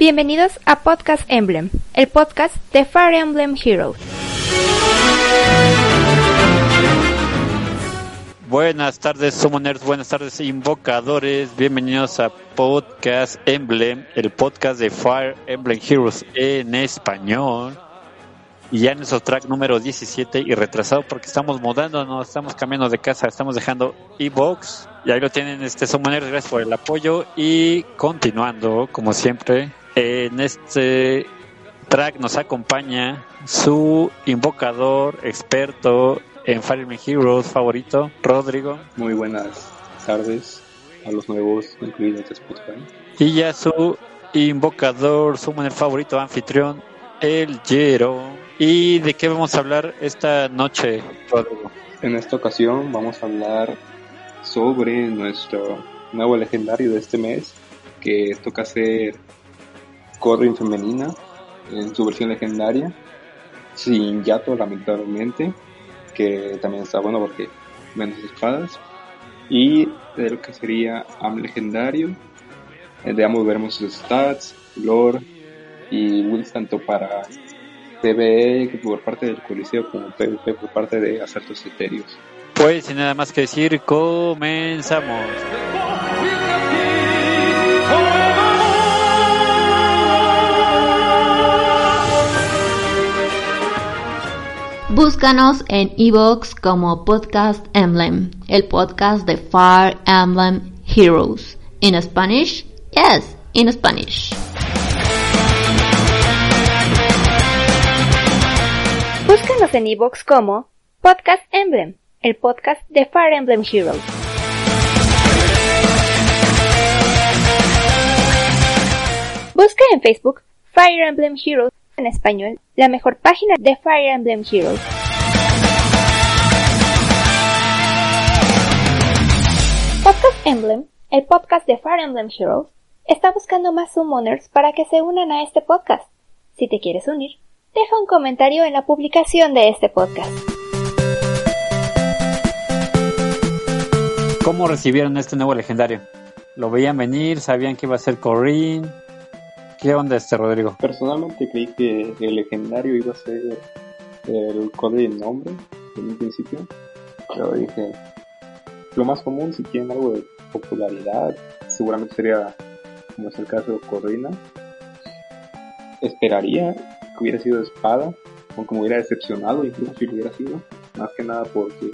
Bienvenidos a Podcast Emblem, el podcast de Fire Emblem Heroes. Buenas tardes, summoners, buenas tardes, invocadores. Bienvenidos a Podcast Emblem, el podcast de Fire Emblem Heroes en español. Y ya en nuestro track número 17 y retrasado porque estamos mudándonos, estamos cambiando de casa, estamos dejando e-box. Y ahí lo tienen, este Summoners, gracias por el apoyo. Y continuando, como siempre, en este track nos acompaña su invocador experto en Fire Emblem Heroes favorito, Rodrigo. Muy buenas tardes a los nuevos incluidos de Spotify. Y ya su invocador, summoner favorito, anfitrión, el Jero. ¿Y de qué vamos a hablar esta noche, Rodrigo? En esta ocasión vamos a hablar sobre nuestro nuevo legendario de este mes, que toca ser Corrin femenina en su versión legendaria, sin Yato lamentablemente, que también está bueno porque menos espadas, y de lo que sería Am legendario, eh, de ambos veremos sus stats, lore y builds tanto para PvE por parte del Coliseo como PvP por parte de Asaltos Etéreos. Pues sin nada más que decir, comenzamos. Búscanos en iVoox como Podcast Emblem, el podcast de Fire Emblem Heroes. In Spanish? Yes, in Spanish. Búscanos en iVoox como Podcast Emblem, el podcast de Fire Emblem Heroes. Busca en Facebook Fire Emblem Heroes en español, la mejor página de Fire Emblem Heroes. Podcast Emblem, el podcast de Fire Emblem Heroes, está buscando más summoners para que se unan a este podcast. Si te quieres unir, deja un comentario en la publicación de este podcast. ¿Cómo recibieron este nuevo legendario? ¿Lo veían venir? ¿Sabían que iba a ser Corinne? ¿Qué onda este Rodrigo? Personalmente creí que el legendario iba a ser el Corrin nombre en un principio, pero dije, lo más común si tienen algo de popularidad, seguramente sería, como es el caso de Corrina. Esperaría que hubiera sido espada, aunque me hubiera decepcionado incluso si lo hubiera sido, más que nada porque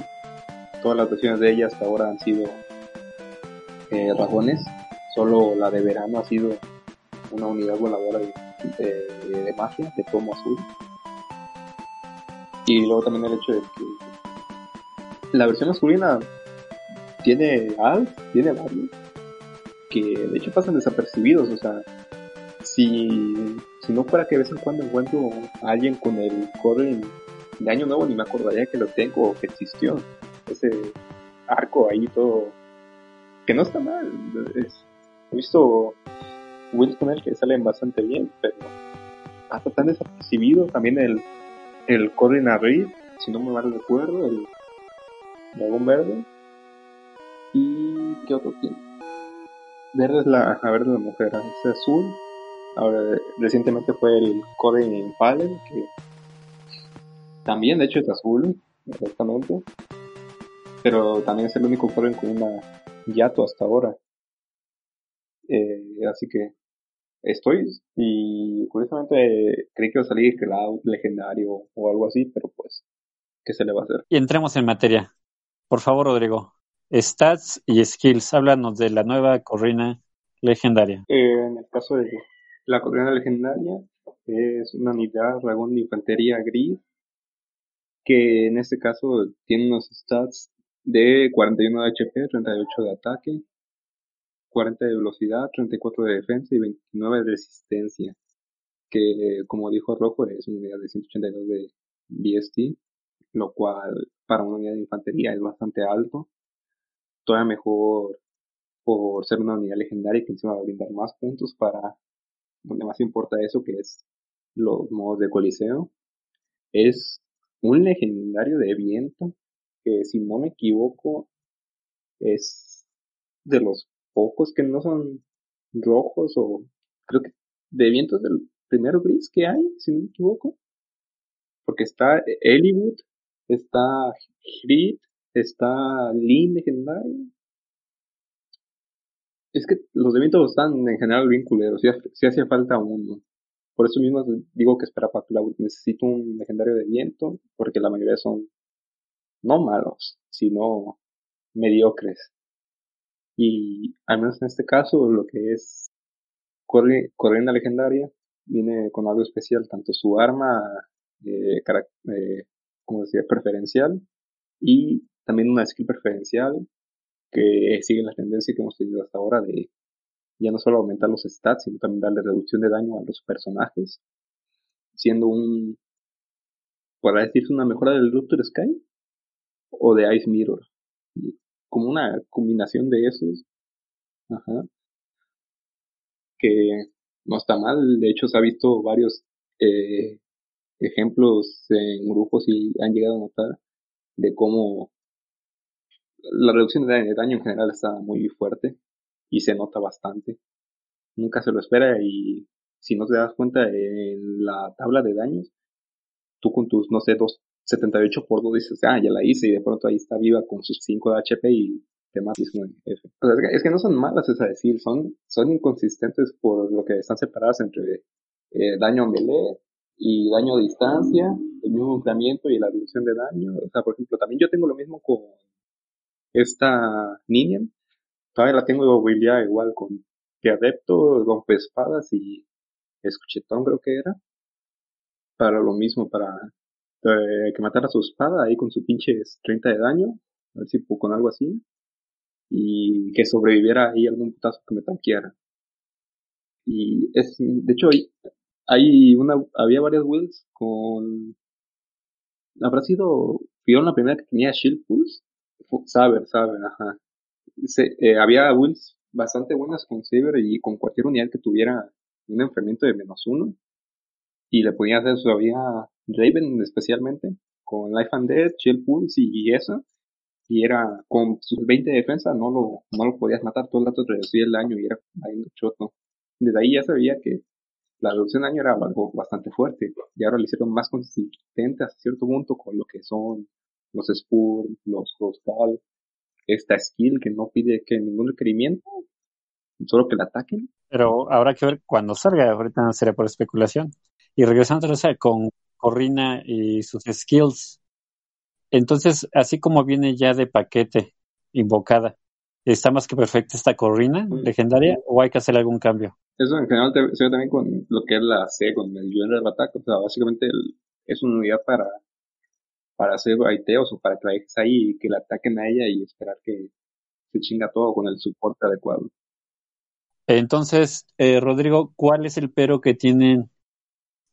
todas las versiones de ella hasta ahora han sido eh, rajones, solo la de verano ha sido una unidad voladora de, de, de magia, de pomo azul. Y luego también el hecho de que la versión masculina tiene alt, tiene varios, que de hecho pasan desapercibidos, o sea, si, si no fuera que de vez en cuando encuentro a alguien con el core de año nuevo, ni me acordaría que lo tengo o que existió. Ese arco ahí todo, que no está mal, es, he visto Will él que salen bastante bien, pero hasta tan desapercibido también el, el Corin Reed, si no me mal recuerdo, el dragón verde. ¿Y qué otro tiene? Verde es la, la verde la mujer, es azul. Ahora, recientemente fue el Corin Fallen, que también de hecho es azul, exactamente. Pero también es el único Corin con una Yato hasta ahora. Eh, así que estoy y curiosamente creí que iba a salir Cloud legendario o algo así, pero pues, ¿qué se le va a hacer? Y entremos en materia. Por favor, Rodrigo. Stats y skills, háblanos de la nueva Corrina legendaria. Eh, en el caso de la Corrina legendaria, es una unidad dragón de infantería gris que en este caso tiene unos stats de 41 de HP, 38 de ataque, 40 de velocidad, 34 de defensa y 29 de resistencia. Que, como dijo Rojo, es una unidad de 182 de BST, lo cual para una unidad de infantería es bastante alto. Todavía mejor por ser una unidad legendaria que encima va a brindar más puntos para donde más importa eso, que es los modos de coliseo. Es un legendario de viento que, si no me equivoco, es de los pocos que no son rojos o creo que de vientos del primero gris que hay, si no me equivoco. Porque está Elywood, está Hrit, está Lin legendario. Es que los de vientos están en general bien culeros, si, hacía falta uno. Por eso mismo digo que espera para Cloud. Necesito un legendario de viento, porque la mayoría son no malos, sino mediocres. Y al menos en este caso, lo que es Corrina Legendaria viene con algo especial, tanto su arma, eh, eh, como decía, preferencial, y también una skill preferencial que sigue la tendencia que hemos tenido hasta ahora de ya no solo aumentar los stats, sino también darle reducción de daño a los personajes, siendo un, para decirse, una mejora del Rupture Sky o de Ice Mirror como una combinación de esos. Que no está mal. De hecho, se ha visto varios eh, ejemplos en grupos y han llegado a notar de cómo la reducción de daño en general está muy fuerte y se nota bastante. Nunca se lo espera y si no te das cuenta en la tabla de daños, tú con tus, no sé, dos 78 por 2 dices, ah, ya la hice y de pronto ahí está viva con sus 5 de HP y te matas en F. es, que, no son malas, es decir, son, son inconsistentes por lo que están separadas entre eh, daño melee y daño a distancia, el mismo enfriamiento y la reducción de daño. O sea, por ejemplo, también yo tengo lo mismo con esta Ninian. Todavía la tengo ya igual con que adepto, rompe espadas y escuchetón creo que era. Para lo mismo, para eh, que matara su espada ahí con su pinche 30 de daño, a ver si con algo así, y que sobreviviera ahí algún putazo que me tanqueara. Y es, de hecho, hay, una, había varias builds con, habrá sido Fiona la primera que tenía Shield Pulse, Saber, Saber, ajá. Eh, había builds bastante buenas con Saber y con cualquier unidad que tuviera un enfriamiento de menos uno. Y le podía hacer todavía Raven especialmente, con Life and Death, Chill Pulse y, eso. Y era con sus 20 de defensa, no lo, no lo podías matar, todo el rato reducía el daño y era ahí choto. Desde ahí ya sabía que la reducción de daño era algo bastante fuerte. Y ahora lo hicieron más consistente hasta cierto punto con lo que son los Spur, los Rostal, esta skill que no pide que ningún requerimiento, solo que la ataquen. Pero habrá que ver cuando salga, ahorita no sería por especulación. Y regresando a con Corrina y sus skills. Entonces, así como viene ya de paquete, invocada, ¿está más que perfecta esta Corrina mm. legendaria o hay que hacer algún cambio? Eso en general se ve también con lo que es la C, con el General Attack. O sea, básicamente es una unidad para, para hacer baiteos o para que la dejes ahí y que la ataquen a ella y esperar que se chinga todo con el soporte adecuado. Entonces, eh, Rodrigo, ¿cuál es el pero que tienen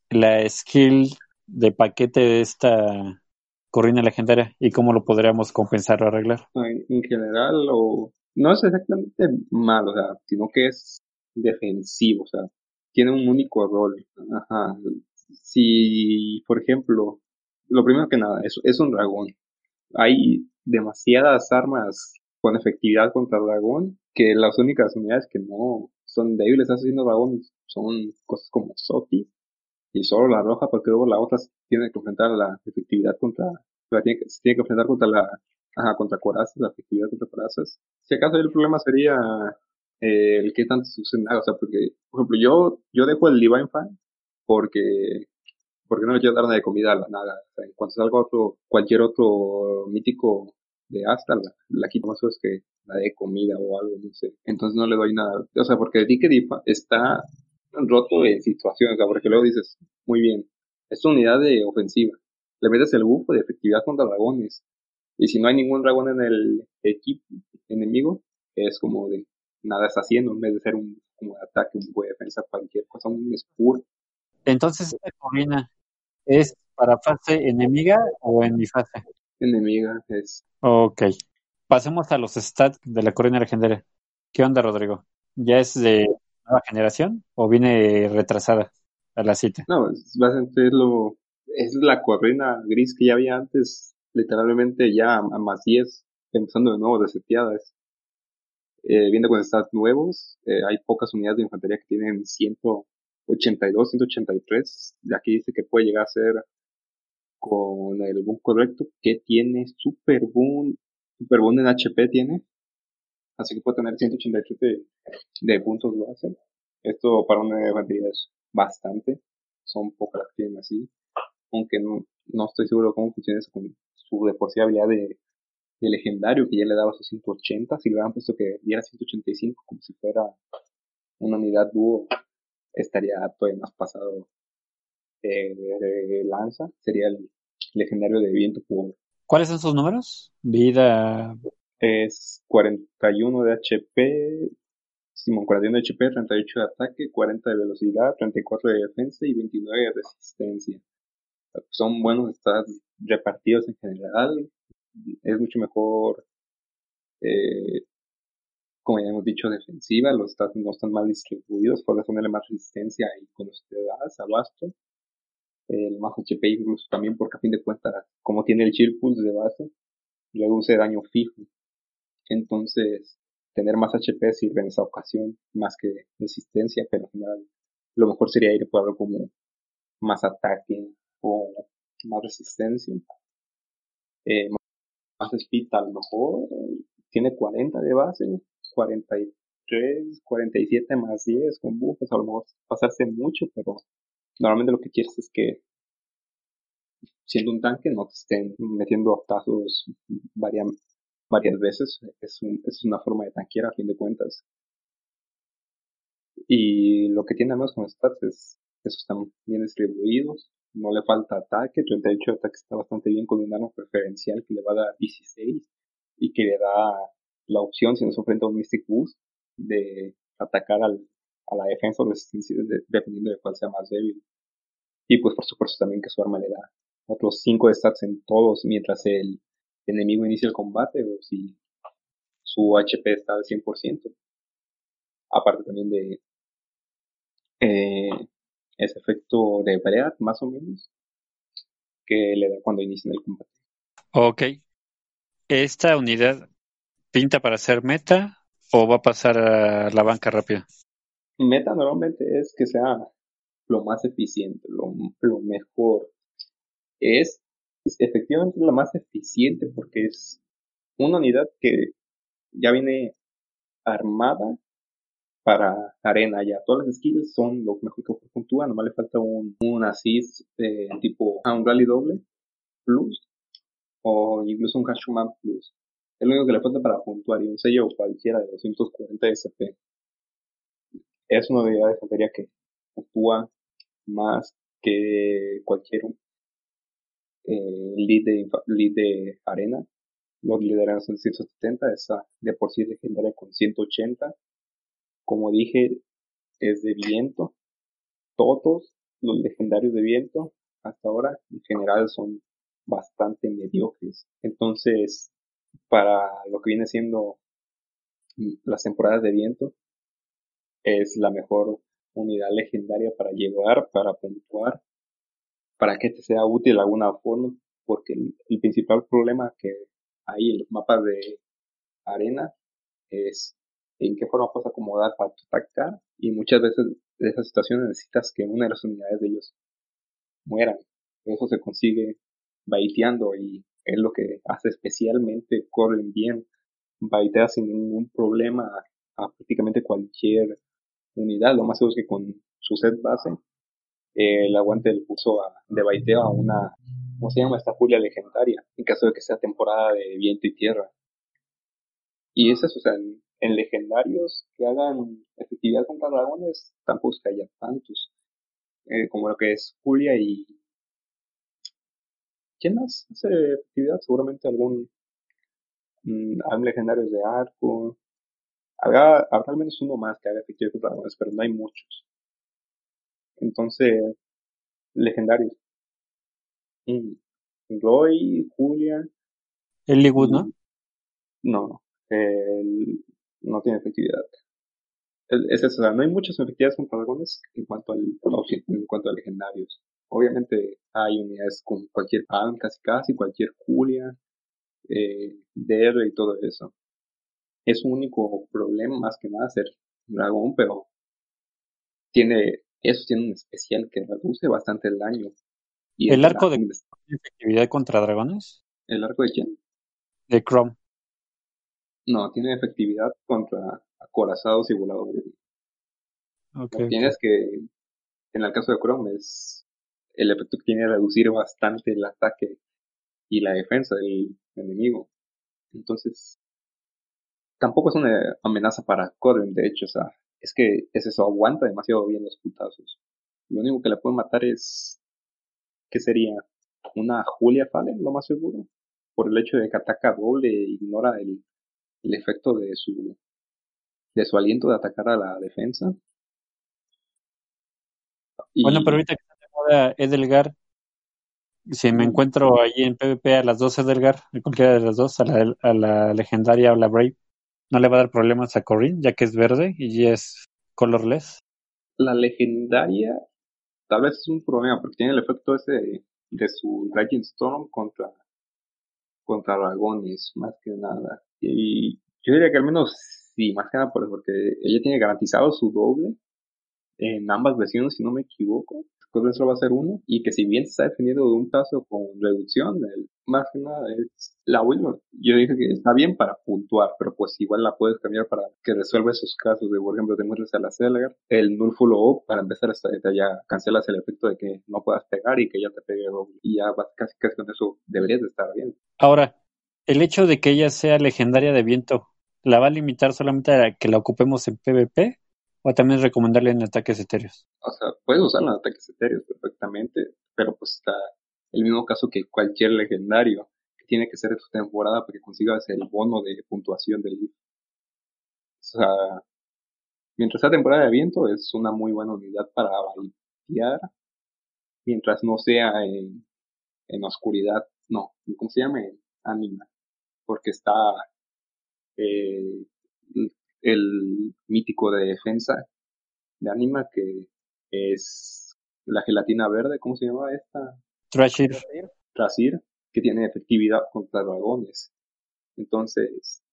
la skill de paquete de esta corrina legendaria y cómo lo podríamos compensar o arreglar? En, general, o, no es exactamente malo, o sea, sino que es defensivo, o sea, tiene un único rol. Ajá. Si, por ejemplo, lo primero que nada, es, es un dragón. Hay demasiadas armas con efectividad contra dragón que las únicas unidades que no son débiles haciendo dragón son cosas como Soti y solo la roja porque luego la otra tiene que enfrentar la efectividad contra, tiene que, se tiene que enfrentar contra la, ajá, contra corazas, la efectividad contra corazas. Si acaso el problema sería eh, el que tanto se usa o sea, porque, por ejemplo, yo, yo dejo el Divine Fan porque, porque no le quiero dar nada de comida a la nada. O en cuanto salga otro, cualquier otro mítico de Asta, la, la quito más o menos que la de comida o algo, no sé. Entonces no le doy nada. O sea, porque que está roto de situaciones, o sea, porque luego dices, muy bien, es una unidad de ofensiva, le metes el bufo de efectividad contra dragones, y si no hay ningún dragón en el equipo enemigo, es como de nada está haciendo, en vez de ser un como de ataque, un de defensa, cualquier cosa, un spur. Entonces, ¿esta colina es para fase enemiga o en mi fase? Enemiga es. Ok. Pasemos a los stats de la corona legendaria. ¿Qué onda, Rodrigo? ¿Ya es de nueva generación o viene retrasada a la cita? No, es básicamente es lo es la corrina gris que ya había antes, literalmente ya a, más 10, empezando de nuevo de seteadas. Eh, viene con stats nuevos, eh, hay pocas unidades de infantería que tienen 100 82, 183. De aquí dice que puede llegar a ser con el boom correcto que tiene Super Boom. Super Boom en HP tiene. Así que puede tener 187 de, puntos base. Esto para una batería es bastante. Son pocas las que tienen así. Aunque no, no estoy seguro de cómo funciona eso con su de de, de legendario que ya le daba sus 180. Si le hubieran puesto que diera 185 como si fuera una unidad dúo, estaría todavía más pasado eh, de lanza. Sería el legendario de viento puro. ¿Cuáles son sus números? Vida. Es 41 de HP, Simón, 41 de HP, 38 de ataque, 40 de velocidad, 34 de defensa y 29 de resistencia. Son buenos stats repartidos en general. Es mucho mejor, eh, como ya hemos dicho, defensiva. Los stats no están mal distribuidos. Puedes ponerle más resistencia y das abasto. El más HP incluso también porque a fin de cuentas, como tiene el Chill Pulse de base, use daño fijo. Entonces, tener más HP sirve en esa ocasión, más que resistencia, pero en general lo mejor sería ir por algo como más ataque o más resistencia. Eh, más speed a lo mejor tiene 40 de base, 43, 47 más 10 con buffos, a lo mejor pasarse mucho, pero normalmente lo que quieres es que siendo un tanque no te estén metiendo varias, varias veces. Es, es una forma de tanquear a fin de cuentas. Y lo que tiene más con stats es que están bien distribuidos, no le falta ataque, 38 de ataque está bastante bien con un dano preferencial que le va a dar 16 y que le da la opción si no se enfrenta a un Mystic Boost de atacar al, a la defensa o resistencia dependiendo de cuál sea más débil. Y pues por supuesto también que su arma le da otros 5 de stats en todos mientras el enemigo inicia el combate o si su HP está al 100%. Aparte también de eh, ese efecto de Breath, más o menos, que le da cuando inicia el combate. Ok. ¿Esta unidad pinta para ser meta o va a pasar a la banca rápida? Meta normalmente es que sea lo más eficiente, lo, lo mejor. Es, es efectivamente la más eficiente porque es una unidad que ya viene armada para arena ya. Todas las skills son lo mejor que puntúa, nomás le falta un, un assist eh, tipo a un rally doble plus o incluso un Hashuman plus. Es lo único que le falta para puntuar y un sello cualquiera de 240 SP. Es una unidad de infantería que puntúa más que cualquier eh, lead, de, lead de arena. Los son 170, esa de por sí es legendaria con 180. Como dije, es de viento. Todos los legendarios de viento hasta ahora en general son bastante mediocres. Entonces, para lo que viene siendo las temporadas de viento, es la mejor unidad legendaria para llevar, para puntuar, para que te sea útil de alguna forma, porque el, principal problema que hay en los mapas de arena es en qué forma puedes acomodar para atacar y muchas veces de esas situaciones necesitas que una de las unidades de ellos mueran. Eso se consigue baiteando y es lo que hace especialmente corren bien. Baitea sin ningún problema a prácticamente cualquier unidad. Lo más seguro es que con su set base eh, el aguante del puso de baiteo a una, ¿cómo se llama? Esta Julia legendaria, en caso de que sea temporada de viento y tierra. Y eso o sea, en, legendarios que hagan efectividad contra dragones, tampoco haya tantos. Eh, como lo que es Julia y... ¿Quién más hace efectividad? Seguramente algún... Mmm, legendarios de arco, Habrá, habrá al menos uno más que haga efectivo contra dragones, pero no hay muchos. Entonces, legendarios. Mm. Roy, Julia. El Ligud, ¿no? No, no tiene efectividad. Es eso, o sea, no hay muchas efectividades contra dragones en cuanto al en cuanto a legendarios. Obviamente hay unidades con cualquier Adam, casi casi, cualquier Julia, eh, y todo eso es un único problema más que nada ser dragón, pero tiene Eso tiene un especial que reduce bastante el daño. Y ¿El arco de efectividad contra dragones? ¿El arco de quién? De Chrome. No, tiene efectividad contra acorazados y voladores. Ok, Lo que tienes que, en el caso de Chrome, es el efecto que tiene reducir bastante el ataque y la defensa del enemigo. Entonces, tampoco es una amenaza para Corin, de hecho, o sea, es que es eso, aguanta demasiado bien los putazos. Lo único que le puede matar es, ¿qué sería? Una Julia Fallen, lo más seguro, por el hecho de que ataca doble e ignora el, el efecto de su, de su aliento de atacar a la defensa. Bueno, pero ahorita que está de Edelgar, si me encuentro ahí en PvP a las dos Edelgar, de cualquiera de las dos, a la, a la legendaria o la Brave, no le va a dar problemas a Corinne, ya que es verde y es colorless. la legendaria tal vez es un problema porque tiene el efecto ese de, su Raging Storm contra contra dragones más que nada y yo diría que al menos sí más que nada por- porque ella tiene garantizado su doble en ambas versiones si no me equivoco después solo va a ser uno. Y que si bien se está defendiendo de un paso con reducción el- más es la última. Yo dije que está bien para puntuar pero pues igual la puedes cambiar para que resuelva esos casos de por ejemplo te mueres a la Celgar el null up para empezar esta ya cancelas el efecto de que no puedas pegar y que ya te pegue doble y ya vas casi casi con eso deberías de estar bien. Ahora, el hecho de que ella sea legendaria de viento, ¿la va a limitar solamente a que la ocupemos en PvP? ¿O también recomendarle en ataques etéreos? o sea puedes usarla en ataques etéreos perfectamente pero pues está el mismo caso que cualquier legendario que tiene que ser de tu temporada para que consigas el bono de puntuación del libro o sea mientras sea temporada de viento es una muy buena unidad para baitear mientras no sea en, en oscuridad no ¿cómo se llama? Anima porque está eh, el mítico de defensa de anima que es la gelatina verde ¿cómo se llama esta? Trashir, Trasir que tiene efectividad contra dragones. Entonces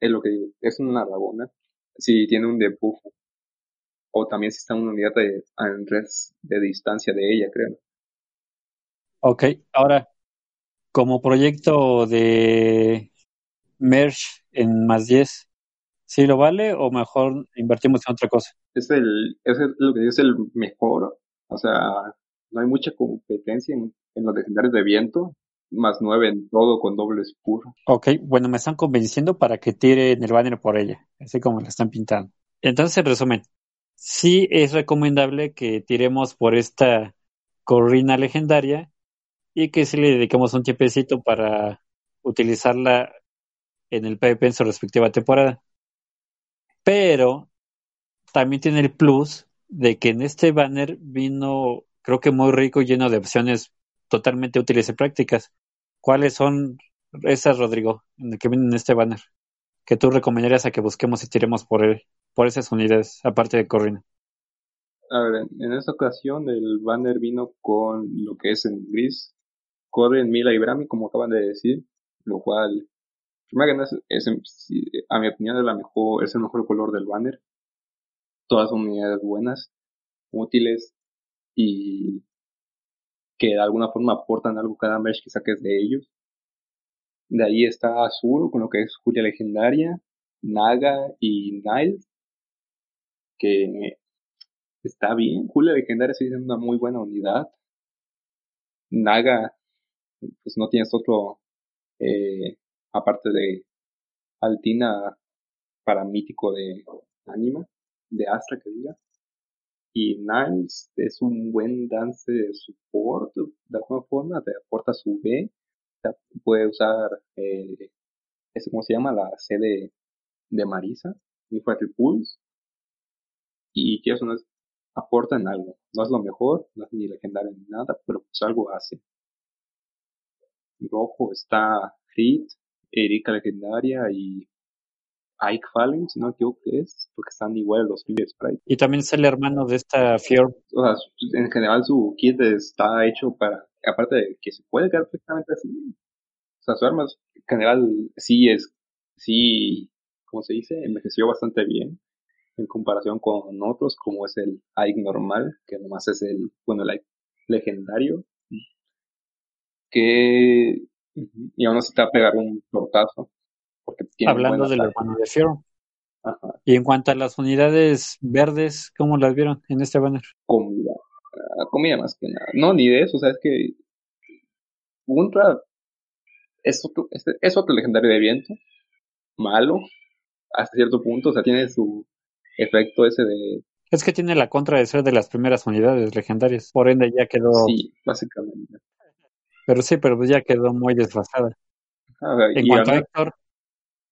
es lo que digo es una dragona. Si tiene un debuff. O también si está una unidad de, en res de distancia de ella creo. Ok, ahora, como proyecto de Merge en más 10, ¿sí lo vale o mejor invertimos en otra cosa? es el es lo que digo es el mejor o sea no hay mucha competencia en, en los legendarios de viento más nueve en todo con doble spur Ok, bueno, me están convenciendo para que tire en el banner por ella, así como la están pintando. Entonces, en resumen, sí es recomendable que tiremos por esta corrina legendaria y que sí le dediquemos un tiempecito para utilizarla en el PvP en su respectiva temporada. Pero también tiene el plus de que en este banner vino, creo que muy rico lleno de opciones totalmente útiles y prácticas. ¿Cuáles son esas, Rodrigo, que vienen en este banner? Que tú recomendarías a que busquemos y tiremos por él, por esas unidades, aparte de Corrina. A ver, en, esta ocasión el banner vino con lo que es en gris, corre en Mila y Brami, como acaban de decir, lo cual, primero que es, a mi opinión, es, la mejor, es el mejor color del banner. Todas son unidades buenas, útiles y que de alguna forma aportan algo cada merch que saques de ellos. De ahí está Azul, con lo que es Julia Legendaria, Naga y Nile, que está bien. Julia Legendaria sí es una muy buena unidad. Naga, pues no tienes otro, eh, aparte de Altina paramítico de Anima, de Astra que diga. Y Niles es un buen dance de support, de alguna forma, te aporta su B, puede usar, eh, ese, ¿cómo se llama? La C de, de Marisa, Infantry Pulse, y eso no es, aporta en algo. No es lo mejor, no es ni legendario ni nada, pero pues algo hace. Rojo está Hit, Erika legendaria y Ike Fallen, si no me equivoco que es, porque están igual los Sprite. Y también es el hermano de esta Fjord. O sea, en general su kit está hecho para, aparte de que se puede quedar perfectamente así. O sea, su arma en general sí es, sí, como se dice, envejeció bastante bien. en comparación con otros, como es el Ike normal, que nomás es el, bueno, el Ike legendario, que, y aún así te va a pegar un tortazo. Porque tiene Hablando del de. Ajá, Y en cuanto a las unidades verdes, ¿cómo las vieron en este banner? comida, ah, comida más que nada. No, ni de eso, o sea, es que Untra es otro, es, es otro legendario de viento, malo, hasta cierto punto, o sea, tiene su efecto ese de, Es que tiene la contra de ser de las primeras unidades legendarias. Por ende ya quedó, sí, básicamente. Pero sí, pero pues ya quedó muy desfasada. En cuanto a Héctor,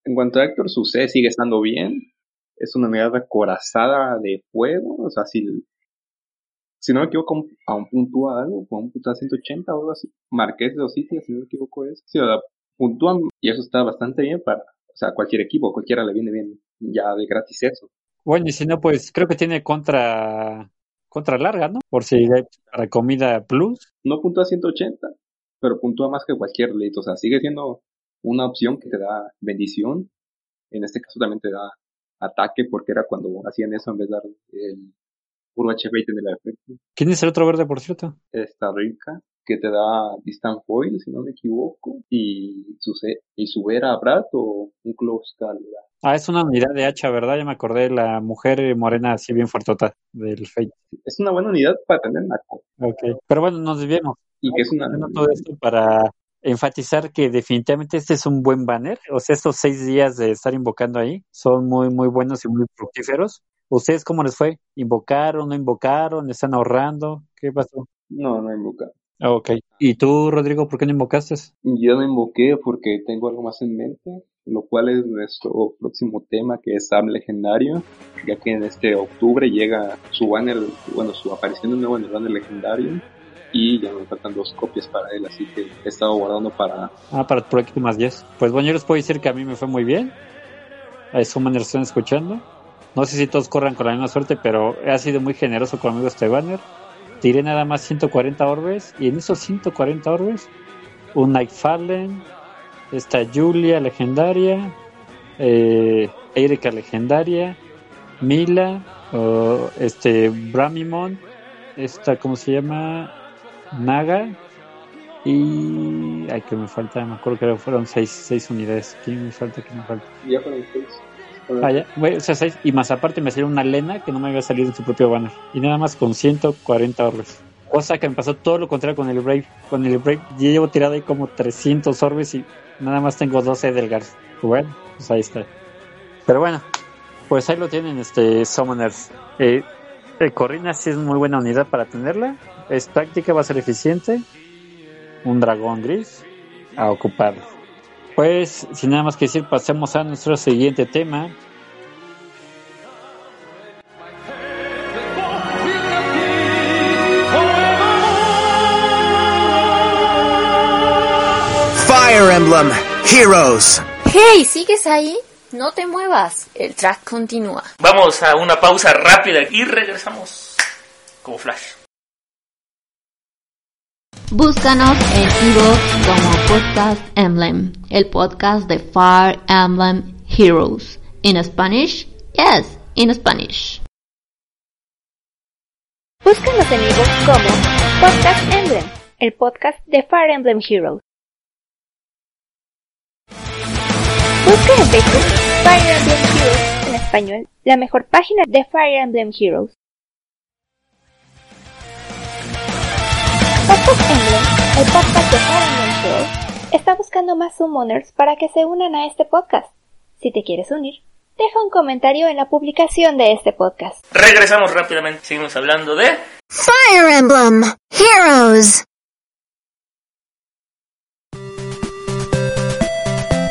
En cuanto a Héctor, su C sigue estando bien. Es una unidad acorazada de fuego. O sea, si, si no me equivoco, aún puntúa algo, aún puntúa 180 o algo así. Marqués de Ositia, si no me equivoco, es. Sí, o sea, puntúan y eso está bastante bien para, o sea, cualquier equipo, cualquiera le viene bien ya de gratis eso. bueno, y si no, pues creo que tiene contra, contra larga, ¿no? Por si hay para comida plus. No puntúa 180, pero puntúa más que cualquier late. O sea, sigue siendo una opción que te da bendición. En este caso también te da ataque, porque era cuando hacían eso en vez de dar el puro HP y tener el efecto. ¿Quién es el otro verde, por cierto? esta rica que te da Distant Foil, si no me equivoco, y su, y su Vera Brad o un Close Call. Ah, es una unidad de hacha, ¿verdad? Ya me acordé, la mujer morena así bien fuertota del Fate. Es una buena unidad para tener en la co- Ok. Pero bueno, nos desviamos. y que es una todo esto para enfatizar que definitivamente este es un buen banner. O sea, estos seis días de estar invocando ahí son muy, muy buenos y muy fructíferos. ¿Ustedes cómo les fue? ¿Invocaron, no invocaron? ¿Están ahorrando? ¿Qué pasó? no, no invoca. Ah, Ok. ¿Y tú, Rodrigo, por qué no invocaste? Yo no invoqué porque tengo algo más en mente, lo cual es nuestro próximo tema que es Sam Legendario, ya que en este octubre llega su banner, bueno, su aparición de nuevo en el banner legendario y ya me faltan dos copias para él, así que he estado guardando para Ah, para el proyecto más 10. Pues bueno, yo les puedo decir que a mí me fue muy bien. A eso me están escuchando. No sé si todos corran con la misma suerte, pero ha sido muy generoso conmigo este banner tiré nada más 140 orbes y en esos 140 orbes un Nightfallen, esta Julia legendaria, eh, Erika legendaria, Mila, este Bramimon, esta cómo se llama Naga y ay que me falta, me acuerdo que fueron seis, seis unidades, ¿quién me falta? ¿Quién me falta? Ya fueron 6. Allá, y más aparte me salió una lena que no me había salido en su propio banner. Y nada más con 140 orbes. Cosa que me pasó todo lo contrario con el Brave. Con el Brave yo llevo tirado ahí como 300 orbes y nada más tengo 12 delgas. Bueno, pues ahí está. Pero bueno, pues ahí lo tienen, este Summoners. Eh, eh, Corrina sí es muy buena unidad para tenerla. Es práctica, va a ser eficiente. Un dragón gris a ocuparlo. Pues, sin nada más que decir, pasemos a nuestro siguiente tema. Fire Emblem Heroes. Hey, ¿sigues ahí? No te muevas. El track continúa. Vamos a una pausa rápida y regresamos como flash. Búscanos en iVoox como Podcast Emblem, el podcast de Fire Emblem Heroes. In Spanish? Yes, in Spanish. Búscanos en iVoox como Podcast Emblem, el podcast de Fire Emblem Heroes. Busca en Facebook Fire Emblem Heroes en español, la mejor página de Fire Emblem Heroes. Podcast Emblem, el podcast de Fire Emblem Heroes, está buscando más summoners para que se unan a este podcast. Si te quieres unir, deja un comentario en la publicación de este podcast. Regresamos rápidamente. Seguimos hablando de Fire Emblem Heroes.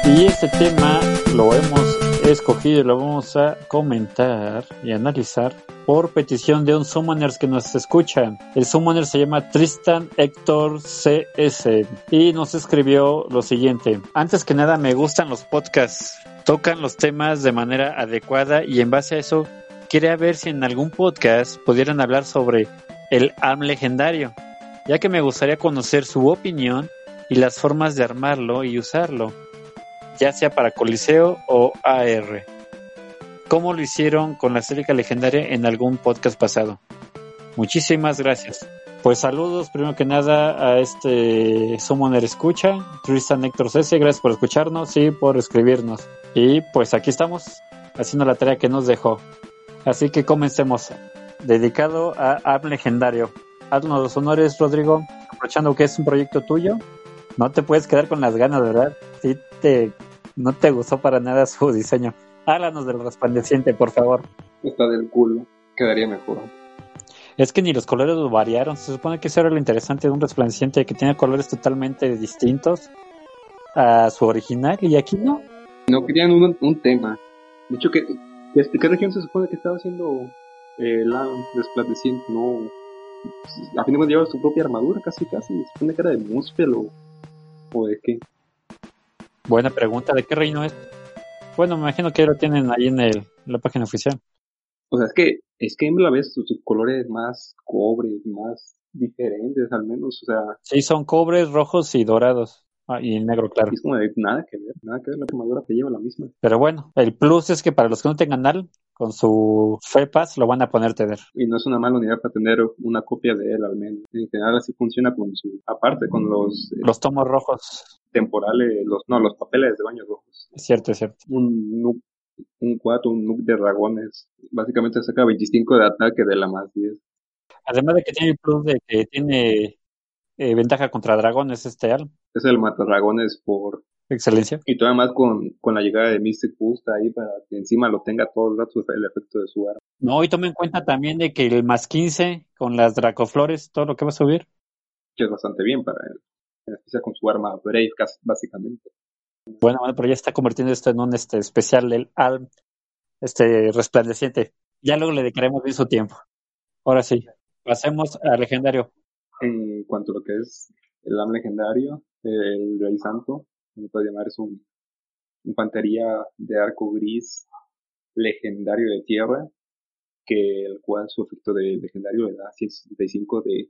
Y este tema lo hemos escogido lo vamos a comentar y analizar por petición de un summoners que nos escuchan. El summoner se llama Tristan Héctor CS y nos escribió lo siguiente. Antes que nada me gustan los podcasts. Tocan los temas de manera adecuada y en base a eso quería ver si en algún podcast pudieran hablar sobre el AM legendario, ya que me gustaría conocer su opinión y las formas de armarlo y usarlo ya sea para Coliseo o AR. como lo hicieron con la Célica Legendaria en algún podcast pasado. Muchísimas gracias. Pues saludos primero que nada a este Summoner Escucha, Tristan Héctor Cese, gracias por escucharnos y por escribirnos. Y pues aquí estamos haciendo la tarea que nos dejó. Así que comencemos. Dedicado a App Legendario. Haznos los honores, Rodrigo, aprovechando que es un proyecto tuyo. No te puedes quedar con las ganas, ¿verdad? Sí te, no te gustó para nada su diseño. Háblanos del resplandeciente, por favor. Está del culo. Quedaría mejor. Es que ni los colores lo variaron. Se supone que eso era lo interesante de un resplandeciente que tiene colores totalmente distintos a su original y aquí no. No querían un, un tema. De hecho, ¿qué, qué, qué región se supone que estaba haciendo eh, la resplandeciente? No. A fin de cuentas lleva su propia armadura, casi casi. Se supone que era de Muspel o, o de qué. Buena pregunta. ¿De qué reino es? Bueno, me imagino que lo tienen ahí en el, la página oficial. O sea, es que, es que en la vez sus colores más cobres, más diferentes al menos, o sea, Sí, son cobres, rojos y dorados. Ah, y el negro, claro. es como de nada que ver, nada que ver, la armadura te lleva la misma. Pero bueno, el plus es que para los que no tengan NAL, con su FEPAS lo van a poner tener. Y no es una mala unidad para tener una copia de él al menos. En general así funciona con su, aparte con los eh, Los tomos rojos. temporales, los, no, los papeles de baños rojos. Es cierto, es cierto. Un nuke, un 4, un nuke de dragones. Básicamente saca 25 de ataque de la más 10. Además de que tiene el plus de que tiene eh, ventaja contra dragones este al. Es el matadragones por Excelencia. Y todavía más con, con la llegada de Mystic Boost ahí para que encima lo tenga todos los datos el efecto de su arma. No, y tome en cuenta también de que el más 15 con las dracoflores, todo lo que va a subir. Que es bastante bien para él. En especial con su arma Brave, casi- básicamente. Bueno, bueno, pero ya está convirtiendo esto en un este especial del Alm, este resplandeciente. Ya luego le dedicaremos bien su tiempo. Ahora sí, pasemos al legendario. En cuanto a lo que es el AM legendario, el Rey Santo, se puede llamar, es un infantería de arco gris legendario de tierra, que el cual su efecto de legendario le da 175 de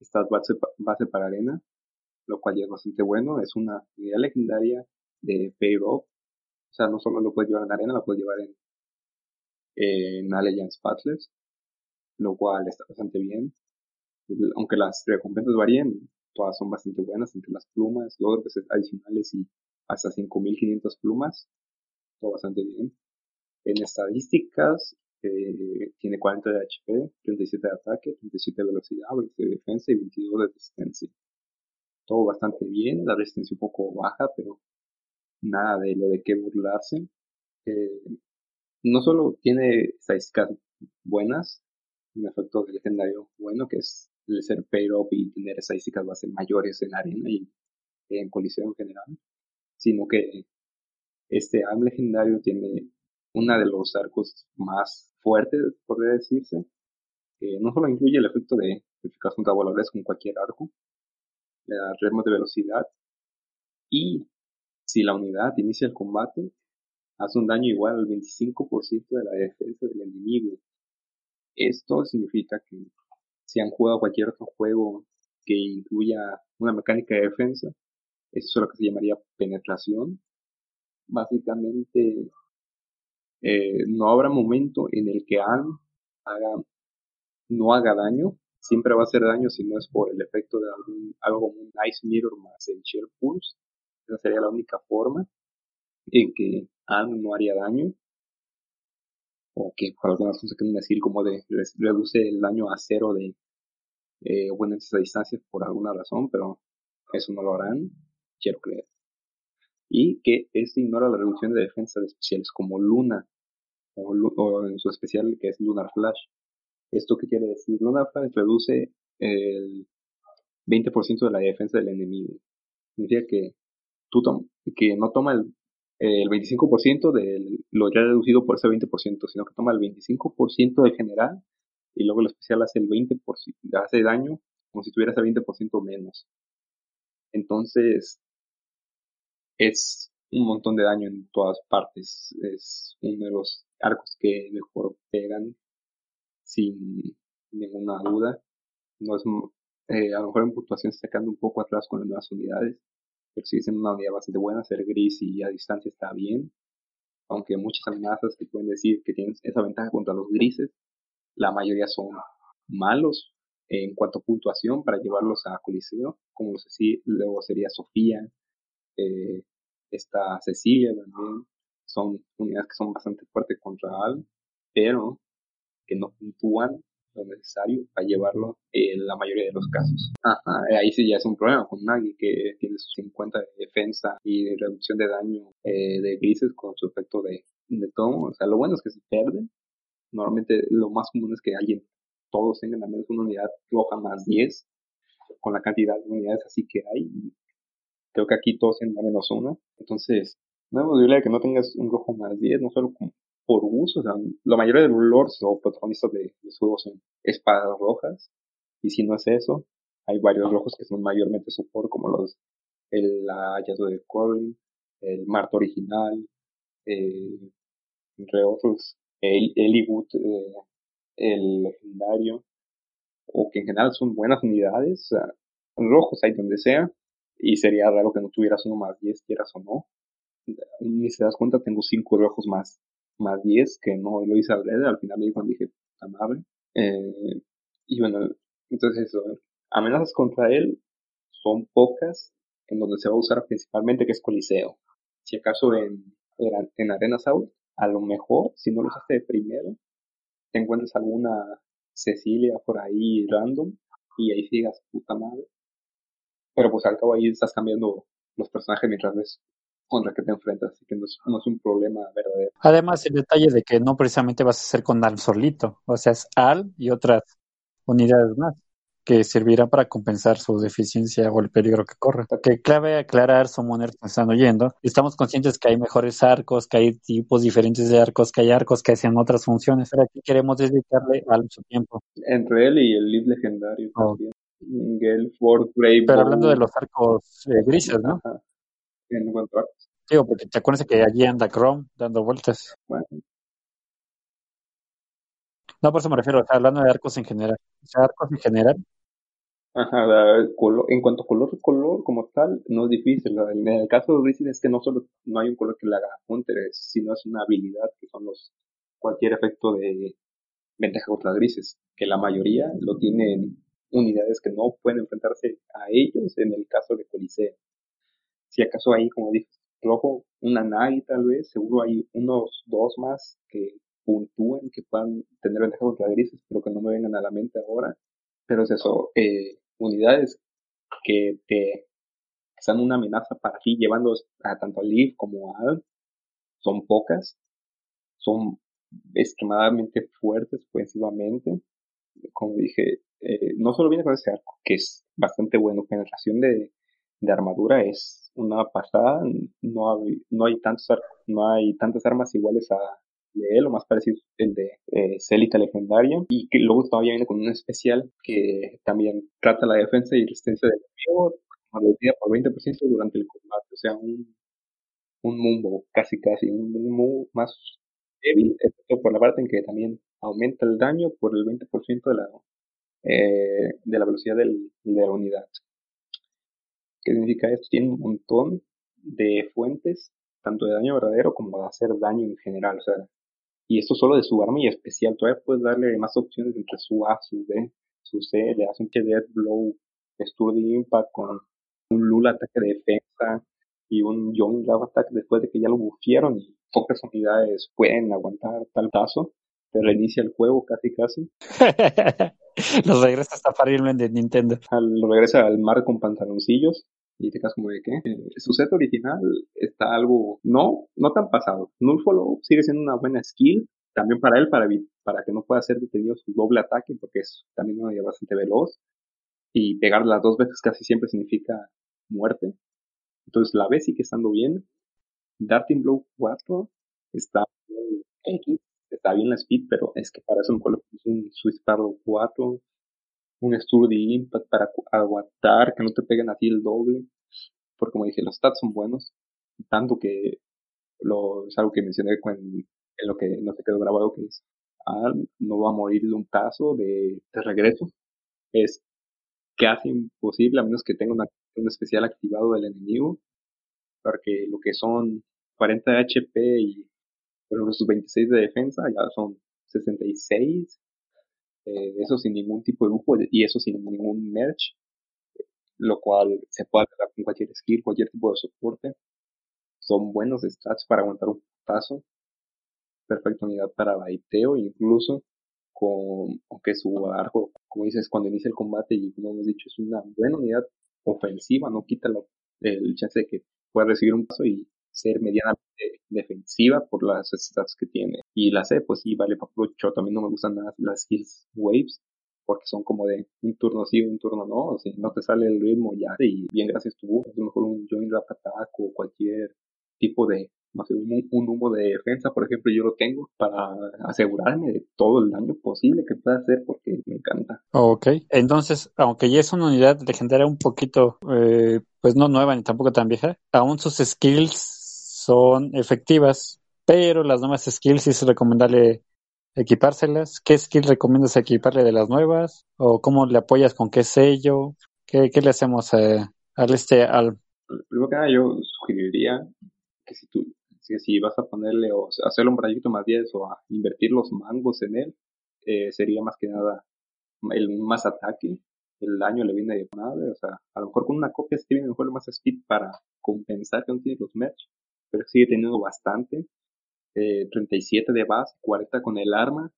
stat base, base para arena, lo cual ya es bastante bueno. Es una unidad legendaria de Payroll. O sea, no solo lo puedes llevar en arena, lo puedes llevar en, en Alliance Pathless, lo cual está bastante bien. Aunque las recompensas varíen, todas son bastante buenas, entre las plumas, logros adicionales y hasta 5500 plumas. Todo bastante bien. En estadísticas, eh, tiene 40 de HP, 37 de ataque, 37 de velocidad, 20 de defensa y 22 de resistencia. Todo bastante bien, la resistencia un poco baja, pero nada de lo de qué burlarse. Eh, no solo tiene estadísticas buenas, un efecto legendario bueno, que es el ser up y tener estadísticas base mayores en arena y en coliseo en general, sino que este AM legendario tiene una de los arcos más fuertes, podría decirse, que no solo incluye el efecto de eficaz contra voladores con cualquier arco, le da ritmo de velocidad y si la unidad inicia el combate, hace un daño igual al 25% de la defensa del enemigo. Esto significa que si han jugado cualquier otro juego que incluya una mecánica de defensa, eso es lo que se llamaría penetración. Básicamente, eh, no habrá momento en el que Anne haga, no haga daño. Siempre va a hacer daño si no es por el efecto de algún, algo como un Ice Mirror más el Shell Pulse. Esa sería la única forma en que Anne no haría daño. O que por alguna razón se quieren decir como de re- reduce el daño a cero de eh, oponentes a distancia por alguna razón, pero eso no lo harán, quiero creer. Y que este ignora la reducción de defensa de especiales como Luna, o, en su especial que es Lunar Flash. ¿Esto qué quiere decir? Lunar Flash reduce el 20% de la defensa del enemigo. Significa que, tú que no toma el, el 25% de lo ya reducido por ese 20%, sino que toma el 25% del general y luego el especial hace el 20%, hace daño como si tuviera ese 20% menos. Entonces, es un montón de daño en todas partes. Es uno de los arcos que mejor pegan sin ninguna duda. No es, eh, a lo mejor en puntuación se está quedando un poco atrás con las nuevas unidades, sigue siendo una unidad bastante buena. Ser gris y a distancia está bien. aunque muchas amenazas que pueden decir que tienen esa ventaja contra los grises, la mayoría son malos en cuanto a puntuación para llevarlos a Coliseo, como los así, luego sería Sofía, eh, está Cecilia también, son unidades que son bastante fuertes contra Al, pero que no puntúan lo necesario para llevarlo en la mayoría de los casos. Ajá, ahí sí ya es un problema con Nagi que tiene sus 50 de defensa y de reducción de daño eh, de grises con su efecto de, de todo. O sea, lo bueno es que se pierden. Normalmente lo más común es que alguien, todos tengan al menos una unidad roja más 10 con la cantidad de unidades así que hay. Creo que aquí todos tienen al menos una. Entonces, no es posible que no tengas un rojo más 10, no solo como por uso, o sea, la mayoría de los lords o protagonistas de los juegos son espadas rojas, y si no es eso, hay varios rojos que son mayormente support, como los, el hallazgo de Corin, el Marto original, eh, entre otros, el Eliwood, eh, el legendario, o que en general son buenas unidades, rojos hay donde sea, y sería raro que no tuvieras uno más 10, quieras o no. Ni se das cuenta, tengo cinco rojos más más 10, que no lo hice adrede, al final me dijo, dije, madre. Eh, y bueno, entonces eso, amenazas contra él son pocas, en donde se va a usar principalmente que es Coliseo. Si acaso en, en Arena South, a lo mejor, si no lo usaste primero, te encuentras alguna Cecilia por ahí random, y ahí sigas, puta madre. Pero pues al cabo ahí estás cambiando los personajes mientras ves contra que te enfrentas, así que no es, no es, un problema verdadero. Además, el detalle de que no precisamente vas a hacer con Al solito, o sea, es Al y otras unidades más que servirán para compensar su deficiencia o el peligro que corre. Que clave aclarar, summoners que están oyendo, estamos conscientes que hay mejores arcos, que hay tipos diferentes de arcos, que hay arcos que hacen otras funciones, pero aquí queremos dedicarle al su tiempo. Entre él y el lead legendario oh. también. Gale, Ford, Pero hablando de los arcos eh, grises, ¿no? Ajá en cuanto a Digo, porque te acuerdas que allí anda Chrome dando vueltas. Bueno. No, por eso me refiero, o sea, hablando de arcos en general. O sea, arcos en general. Ajá, color, en cuanto a color, color como tal, no es difícil. En el caso de Grizzly es que no solo no hay un color que le haga counter, sino es una habilidad que son los cualquier efecto de ventaja contra grises, que la mayoría lo tienen unidades que no pueden enfrentarse a ellos en el caso de Coliseo si acaso hay, como dices, rojo, una Nagi tal vez, seguro hay unos dos más que puntúen, que puedan tener ventaja contra grises, pero que no me vengan a la mente ahora. Pero es eso, eh, unidades que te sean una amenaza para ti, llevando tanto a Liv como a Al, son pocas, son extremadamente fuertes ofensivamente. Como dije, eh, no solo viene con ese arco, que es bastante bueno, generación de, de armadura es una pasada, no hay, no hay tantos no hay tantas armas iguales a de él, o más parecido el de eh, Célita Legendaria, y que luego todavía viene con un especial que también trata la defensa y resistencia del enemigo, reducida por 20% durante el combate, o sea, un, un mumbo, casi casi, un mumbo más débil, excepto por la parte en que también aumenta el daño por el 20% de la, eh, de la velocidad del, de la unidad. ¿Qué significa esto? Tiene un montón de fuentes, tanto de daño verdadero como de hacer daño en general. O sea, y esto solo de su arma y especial. Todavía puedes darle más opciones entre su A, su B, su C. Le das un Dead Blow, Sturdy Impact con un Lula ataque de defensa y un Young Lava Attack después de que ya lo bufieron y pocas unidades pueden aguantar tal paso. Te reinicia el juego casi casi. Los regresa hasta Emblem de Nintendo. Lo regresa al mar con pantaloncillos y te quedas como de qué. Eh, su set original está algo, no, no tan pasado. Null Follow sigue siendo una buena skill, también para él, para, para que no pueda ser detenido su doble ataque, porque es también una bastante veloz. Y pegar las dos veces casi siempre significa muerte. Entonces la B sigue estando bien. Darting Blow 4 está X, está bien la speed, pero es que para eso me coloco un Swiss Sparrow 4, un Sturdy Impact para aguantar, que no te peguen a ti el doble. Porque como dije, los stats son buenos. Tanto que lo, es algo que mencioné en, lo que no se quedó grabado, que es, ah, no va a morir de un paso de, de regreso. Es casi imposible, a menos que tenga una, un especial activado del enemigo. Porque lo que son 40 HP y Pero sus 26 de defensa ya son 66. Eh, eso sin ningún tipo de lujo y eso sin ningún merch. Lo cual se puede agarrar con cualquier skill, cualquier tipo de soporte. Son buenos stats para aguantar un paso. Perfecta unidad para baiteo, incluso con, aunque su arco, como dices, cuando inicia el combate y como hemos dicho, es una buena unidad ofensiva, no quita el chance de que pueda recibir un paso y ser medianamente defensiva por las stats que tiene. Y la C, pues sí, vale para mucho. También no me gustan nada las skills waves, porque son como de un turno sí, un turno no. O sea, no te sale el ritmo ya y bien gracias tu a lo mejor un join rap attack o cualquier tipo de sé, un, un, humo de defensa, por ejemplo, yo lo tengo para asegurarme de todo el daño posible que pueda hacer porque me encanta. Ok, entonces, aunque ya es una unidad legendaria un poquito, eh, pues no nueva ni tampoco tan vieja, aún sus skills son efectivas, pero las nuevas skills sí es recomendable equipárselas. ¿Qué skill recomiendas equiparle de las nuevas? ¿O cómo le apoyas con qué sello? ¿Qué, qué le hacemos eh, al este al? Primero que nada yo sugeriría que si tú si, vas a ponerle o hacerle un rayito más 10 o a invertir los mangos en él, eh, sería más que nada el más ataque, el daño le viene de nada, o sea, a lo mejor con una copia tiene mejor más speed para compensar que no tiene los merch, pero sigue teniendo bastante. Eh, 37 de base, 40 con el arma.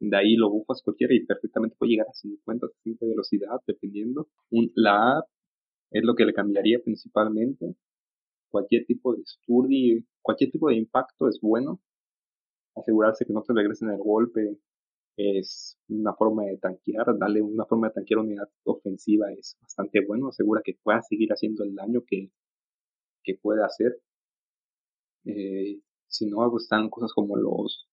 De ahí lo bufas cualquiera y perfectamente puede llegar a 50, 60 de velocidad, dependiendo. Un, la app es lo que le cambiaría principalmente. Cualquier tipo de sturdy, cualquier tipo de impacto es bueno. Asegurarse que no te regresen el golpe es una forma de tanquear, darle una forma de tanquear a unidad ofensiva es bastante bueno, asegura que pueda seguir haciendo el daño que, que puede hacer. Eh, si no, están cosas como los,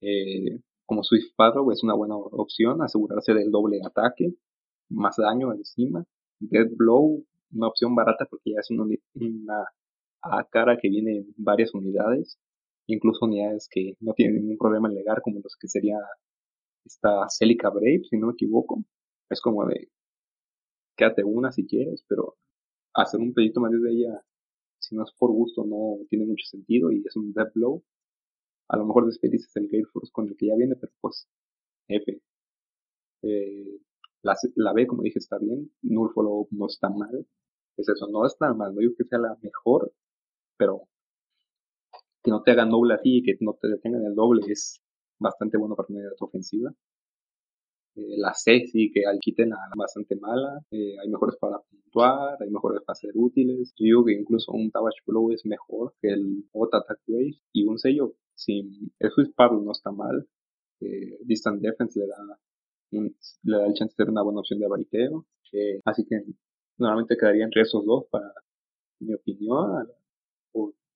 eh, como Swift Patrol, es una buena opción, asegurarse del doble ataque, más daño encima. Dead Blow, una opción barata porque ya es una, una a cara que viene en varias unidades, incluso unidades que no tienen ningún problema en legar, como los que sería esta Celica Brave, si no me equivoco. Es como de, quédate una si quieres, pero hacer un pedito más de ella si no es por gusto no tiene mucho sentido y es un dead blow. A lo mejor desperdices el Gale Force con el que ya viene, pero pues F. Eh, la, B, como dije, está bien. Null Follow no está mal. Es eso, no está mal. No digo que sea la mejor, pero que no te hagan doble a ti y que no te detengan el doble es bastante bueno para una ofensiva. Eh, la C sí que al quiten la bastante mala, eh, hay mejores para puntuar, hay mejores para ser útiles. Yo digo que incluso un Tabach Blow es mejor que el Auto Attack Wave y un sello sin el Swift Paddle no está mal. Eh, Distant Defense le da le da el chance de ser una buena opción de baiteo. así que normalmente quedaría entre esos dos para mi opinión. A,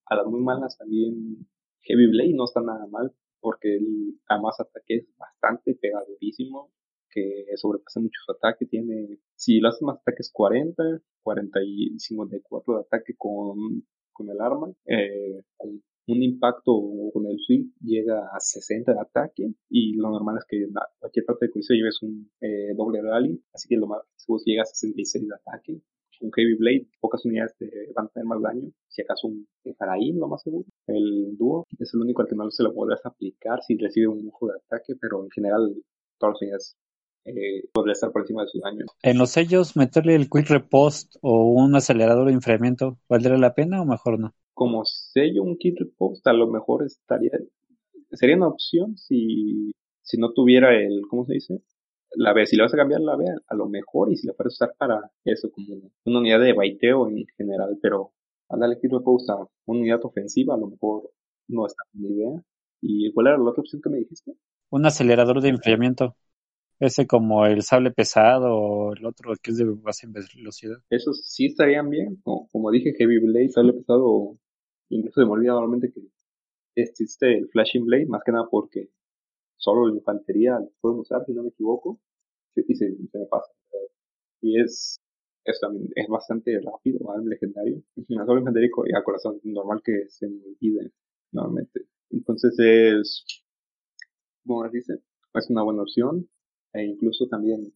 a las muy malas también Heavy Blade no está nada mal porque el, además ataque es bastante pegadurísimo que sobrepasa muchos ataques, tiene, si lo haces más ataques 40, 40 y 54 de ataque con, con el arma, eh, con un impacto con el sweep llega a 60 de ataque y lo normal es que en cualquier parte de colisión lleves un eh, doble rally, así que lo más llega a 66 de ataque. Un Heavy Blade, pocas unidades te van a tener más daño. Si acaso un Efraín, lo más seguro. El dúo es el único al que no se lo podrás aplicar si recibe un ojo de ataque, pero en general todas las unidades eh, podría estar por encima de su daño. En los sellos, meterle el Quick Repost o un acelerador de enfriamiento, ¿valdría la pena o mejor no? Como sello, un Quick Repost a lo mejor estaría, sería una opción si, si no tuviera el, ¿cómo se dice? La B, si le vas a cambiar la B, a lo mejor, y si la puedes usar para eso, como una unidad de baiteo en general, pero darle Quick Repost a una unidad ofensiva, a lo mejor no está buena idea. ¿Y cuál era la otra opción que me dijiste? Un acelerador de enfriamiento. Ese como el sable pesado o el otro que es de base en velocidad. Esos sí estarían bien. Como, dije, Heavy Blade, sable pesado, incluso se me olvida normalmente que existe el Flashing Blade, más que nada porque solo la infantería lo pueden usar, si no me equivoco, y se, me pasa. Y es, también, es bastante rápido, ¿vale? legendario. No solo infantería y a corazón, normal que se me olvide normalmente. Entonces es, como dice, es una buena opción e incluso también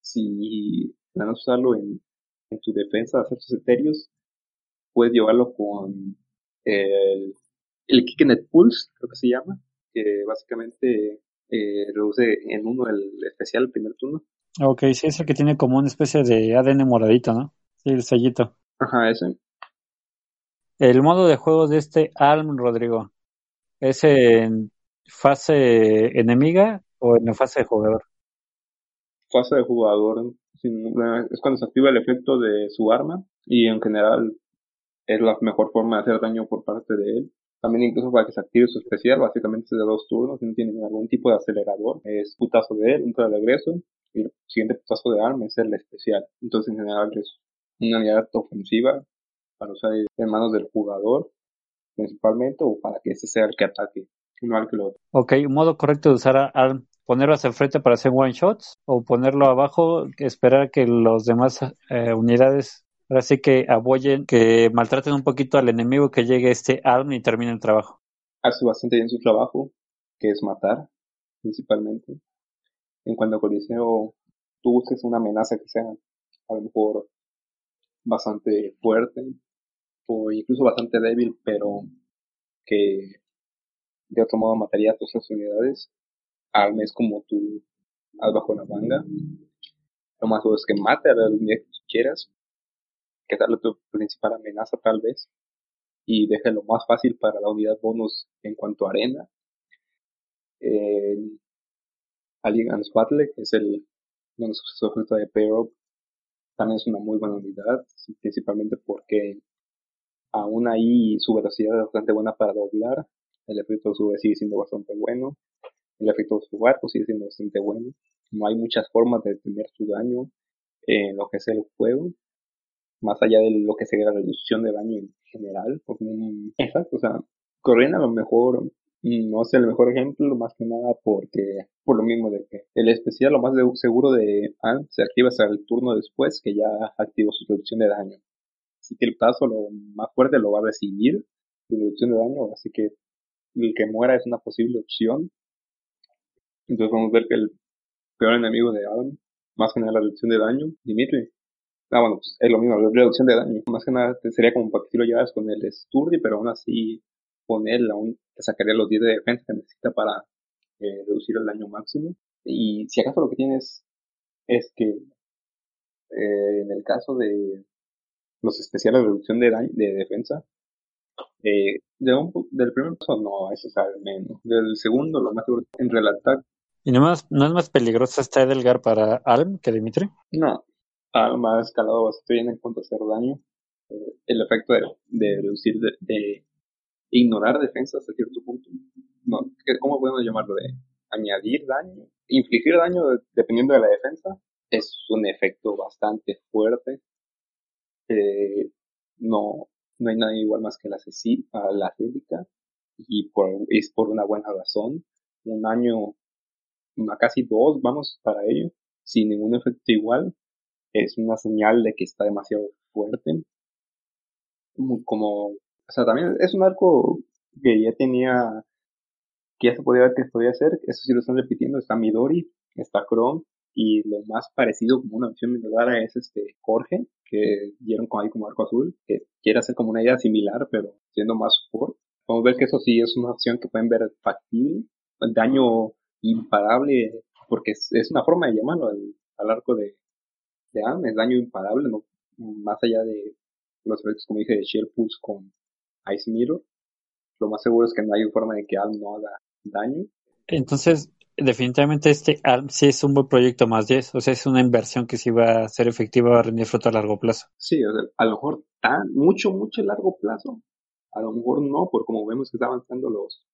si van a usarlo en, en tu defensa de tus etéreos, puedes llevarlo con el el Kickenet Pulse, creo que se llama, que básicamente eh, reduce en uno el especial, el primer turno. Ok, sí, es el que tiene como una especie de ADN moradito, ¿no? Sí, el sellito. Ajá, ese. El modo de juego de este ARM, Rodrigo, ¿es en fase enemiga o en fase de jugador? Fase de jugador es cuando se activa el efecto de su arma y en general es la mejor forma de hacer daño por parte de él. También incluso para que se active su especial, básicamente es de dos turnos, no tiene algún tipo de acelerador. Es putazo de él, un de regreso, y el siguiente putazo de arma es el especial. Entonces en general es una unidad ofensiva para usar en manos del jugador principalmente o para que ese sea el que ataque, no al que lo Ok, un modo correcto de usar ARM, ponerlo hacia el frente para hacer one shots o ponerlo abajo, esperar que los demás eh, unidades ahora sí que apoyen, que maltraten un poquito al enemigo que llegue este ARM y termine el trabajo. hace bastante bien su trabajo, que es matar, principalmente. En cuanto a Coliseo, tú busques una amenaza que sea a lo mejor bastante fuerte o incluso bastante débil, pero que de otro modo mataría a todas esas unidades. Arma es como tú haz bajo la manga. Lo más seguro es que mate a la unidad que quieras, que darle tu principal amenaza tal vez, y deje lo más fácil para la unidad bonus en cuanto a arena. El Alliance Battle, que es el donde se fruta de Pair también es una muy buena unidad, principalmente porque aún ahí su velocidad es bastante buena para doblar, el efecto de su V sigue siendo bastante bueno, el efecto de su barco sigue siendo bastante bueno, no hay muchas formas de detener su daño en lo que es el juego, más allá de lo que sería la reducción de daño en general, un- exacto, o sea, Corrina a lo mejor no es el mejor ejemplo, más que nada porque, por lo mismo de que el especial lo más seguro de Ant se activa hasta el turno después que ya activó su reducción de daño. Así que el paso lo más fuerte lo va a recibir, su reducción de daño, así que el que muera es una posible opción. Entonces vamos a ver que el peor enemigo de Adam, más que nada la reducción de daño, Dimitri. Ah, bueno, pues es lo mismo, la reducción de daño. Más que nada sería como para que si lo llevas con el Sturdy, pero aún así ponerle aún te sacaría los 10 de defensa que necesita para eh, reducir el daño máximo. Y si acaso lo que tienes es que eh, en el caso de los especiales de reducción de daño, de defensa, eh, de un del primer paso no, eso es al menos. Del segundo, lo más seguro, entre el ataque, ¿Y no, más, no es más peligrosa esta Edelgar para ARM que Dimitri? no. Alma ha escalado bastante bien en cuanto a hacer daño. Eh, el efecto de, de reducir, de, ignorar defensa hasta cierto punto. No, ¿qué- ¿cómo podemos llamarlo? De añadir daño, infligir daño de- dependiendo de la defensa. Es un efecto bastante fuerte. Eh, no, no hay nada igual más que la, Ceci- la Célica y por, es por una buena razón. Un año, a casi dos, vamos para ello, sin ningún efecto igual. Es una señal de que está demasiado fuerte. Como, o sea, también es un arco que ya tenía, que ya se podía ver que podía hacer. Eso sí lo están repitiendo. Está Midori, está Chrome, y lo más parecido como una opción rara es este Jorge, que dieron con ahí como arco azul, que quiere hacer como una idea similar, pero siendo más support. Podemos ver que eso sí es una opción que pueden ver factible. El daño imparable, porque es, es una forma de llamarlo al, al arco de, de Am, es daño imparable, no más allá de los efectos, como dije, de Shell Pulse con Ice Mirror. Lo más seguro es que no hay forma de que Alm no haga daño. Entonces, definitivamente este ARM sí es un buen proyecto más 10, o sea, es una inversión que sí va a ser efectiva, va a rendir fruto a largo plazo. Sí, o sea, a lo mejor tan mucho, mucho largo plazo. A lo mejor no, por como vemos que está avanzando los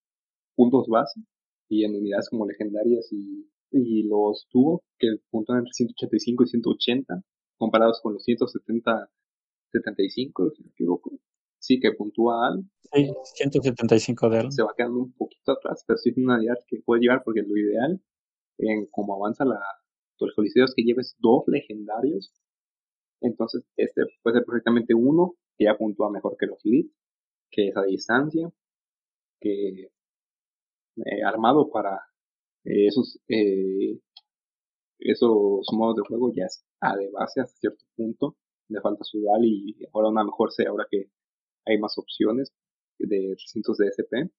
puntos base y en unidades como legendarias y, y los tubo que puntúan entre 185 y 180 comparados con los 170 75 si no me equivoco. Sí que puntúa al. Sí, 175 de ARM. se va quedando un poquito atrás pero sí es una unidad que puede llevar porque lo ideal en cómo avanza la el coliseo es que lleves dos legendarios. Entonces este puede ser perfectamente uno que ya puntúa mejor que los lead que es a distancia que eh, armado para eh, esos eh, esos modos de juego ya está de base hasta cierto punto le falta su DAL y ahora una mejor sea ahora que hay más opciones de 300 DSP,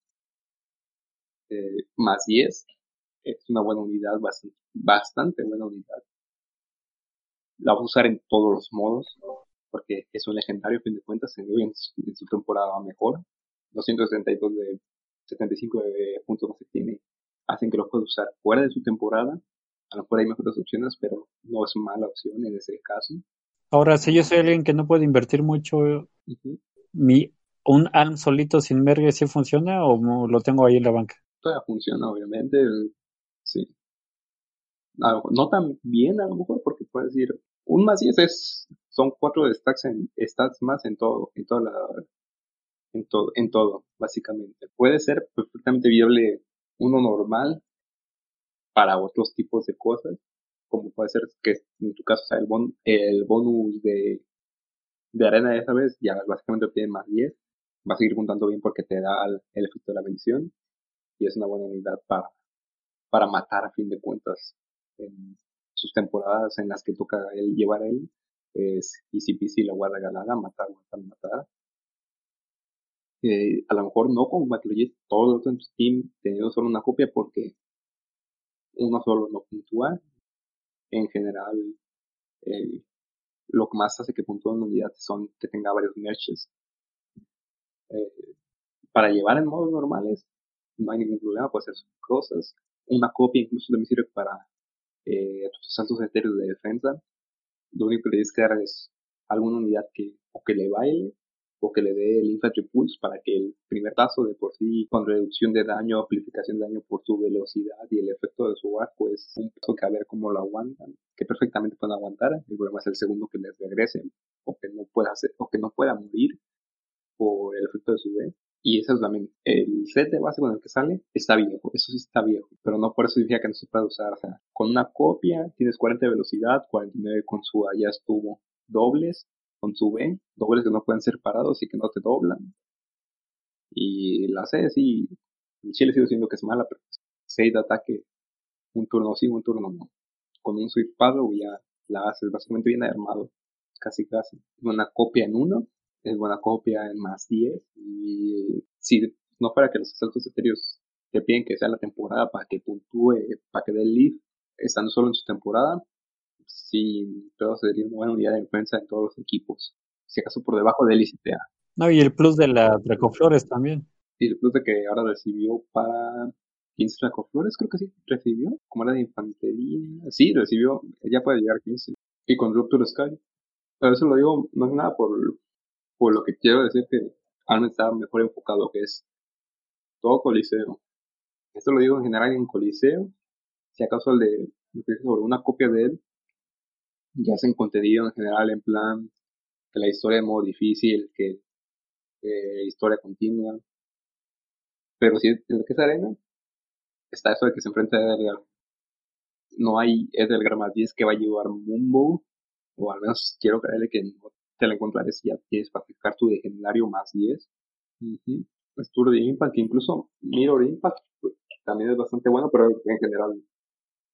eh, más 10, es una buena unidad, bastante, bastante buena unidad. La vas a usar en todos los modos, porque es un legendario, a fin de cuentas, en, en, su- en su temporada mejor. 272 de 75 de puntos que tiene hacen que lo puedas usar fuera de su temporada. A lo mejor hay mejores opciones, pero no es mala opción en ese caso. Ahora, si yo soy alguien que no puede invertir mucho, mi un ARM solito sin merge sí funciona o lo tengo ahí en la banca. Todavía funciona, obviamente. Sí. No tan bien, a lo mejor, porque puedes decir, un más 10 es, son cuatro stacks, en, stats más en todo, en toda la, en todo, en todo, básicamente. Puede ser perfectamente viable uno normal para otros tipos de cosas, como puede ser que en tu caso sea el, bon, el bonus de, de arena esa vez, ya básicamente obtiene más 10, va a seguir juntando bien porque te da el, efecto de la bendición, y es una buena unidad para, para matar a fin de cuentas en sus temporadas en las que toca él llevar él, es easy peasy la guarda ganada, matar, matar, matar. Eh, a lo mejor no Jet, todos en tu team teniendo solo una copia porque uno solo no puntúa. En general, eh, lo que más hace que puntúe una unidad son que tenga varios merches. Eh, para llevar en modos normales, no hay ningún problema, puede hacer sus cosas. Una copia incluso también sirve para eh, tus saltos etéreos de defensa. Lo único que le tienes que dar es alguna unidad que o que le baile o que le dé el Infantry Pulse para que el primer tazo de por sí, con reducción de daño, amplificación de daño por su velocidad y el efecto de su arco, es un paso que a ver cómo lo aguantan, que perfectamente pueden aguantar. El problema es el segundo que les regrese o que no pueda hacer, o que no pueda morir por el efecto de su B. Y eso es también, el set de base con el que sale está viejo, eso sí está viejo, pero no por eso significa que no se pueda usar. O sea, con una copia tienes 40 de velocidad, 49 con su A ya estuvo, dobles con su B, dobles que no pueden ser parados y que no te doblan. Y la C sí, en Chile sigo diciendo que es mala, pero 6 de ataque, un turno sí, un turno no. Con un Sweep Paddle ya la haces básicamente bien armado, casi casi. Una copia en uno, es buena copia en más 10 y si no fuera que los asaltos etéreos te piden que sea la temporada para que puntúe, para que dé el lead, estando solo en su temporada, sí, pero sería una buena unidad de defensa en todos los equipos. Si acaso por debajo del ICTA. No, y el plus de la Dracoflores también. Y después de que ahora recibió para 15 Dracoflores, creo que sí, recibió, como era de infantería. Sí, recibió, ya puede llegar a 15. Y con Rupture Sky. Pero eso lo digo, no es nada por, por lo que quiero decir que Arm está mejor enfocado, que es todo Coliseo. Esto lo digo en general en Coliseo. Si acaso el de, sobre una copia de él, ya hacen contenido en general en plan que la historia de modo difícil, que eh, historia continua. Pero si en lo que es arena, está eso de que se enfrenta a Edelgar. No hay Edelgar más 10 que va a llevar Mumbo, o al menos quiero creerle que no te la encontraré si ya tienes para fijar tu legendario más 10. Uh -huh. Es Tour de Impact, incluso Mirror Impact pues, también es bastante bueno, pero en general,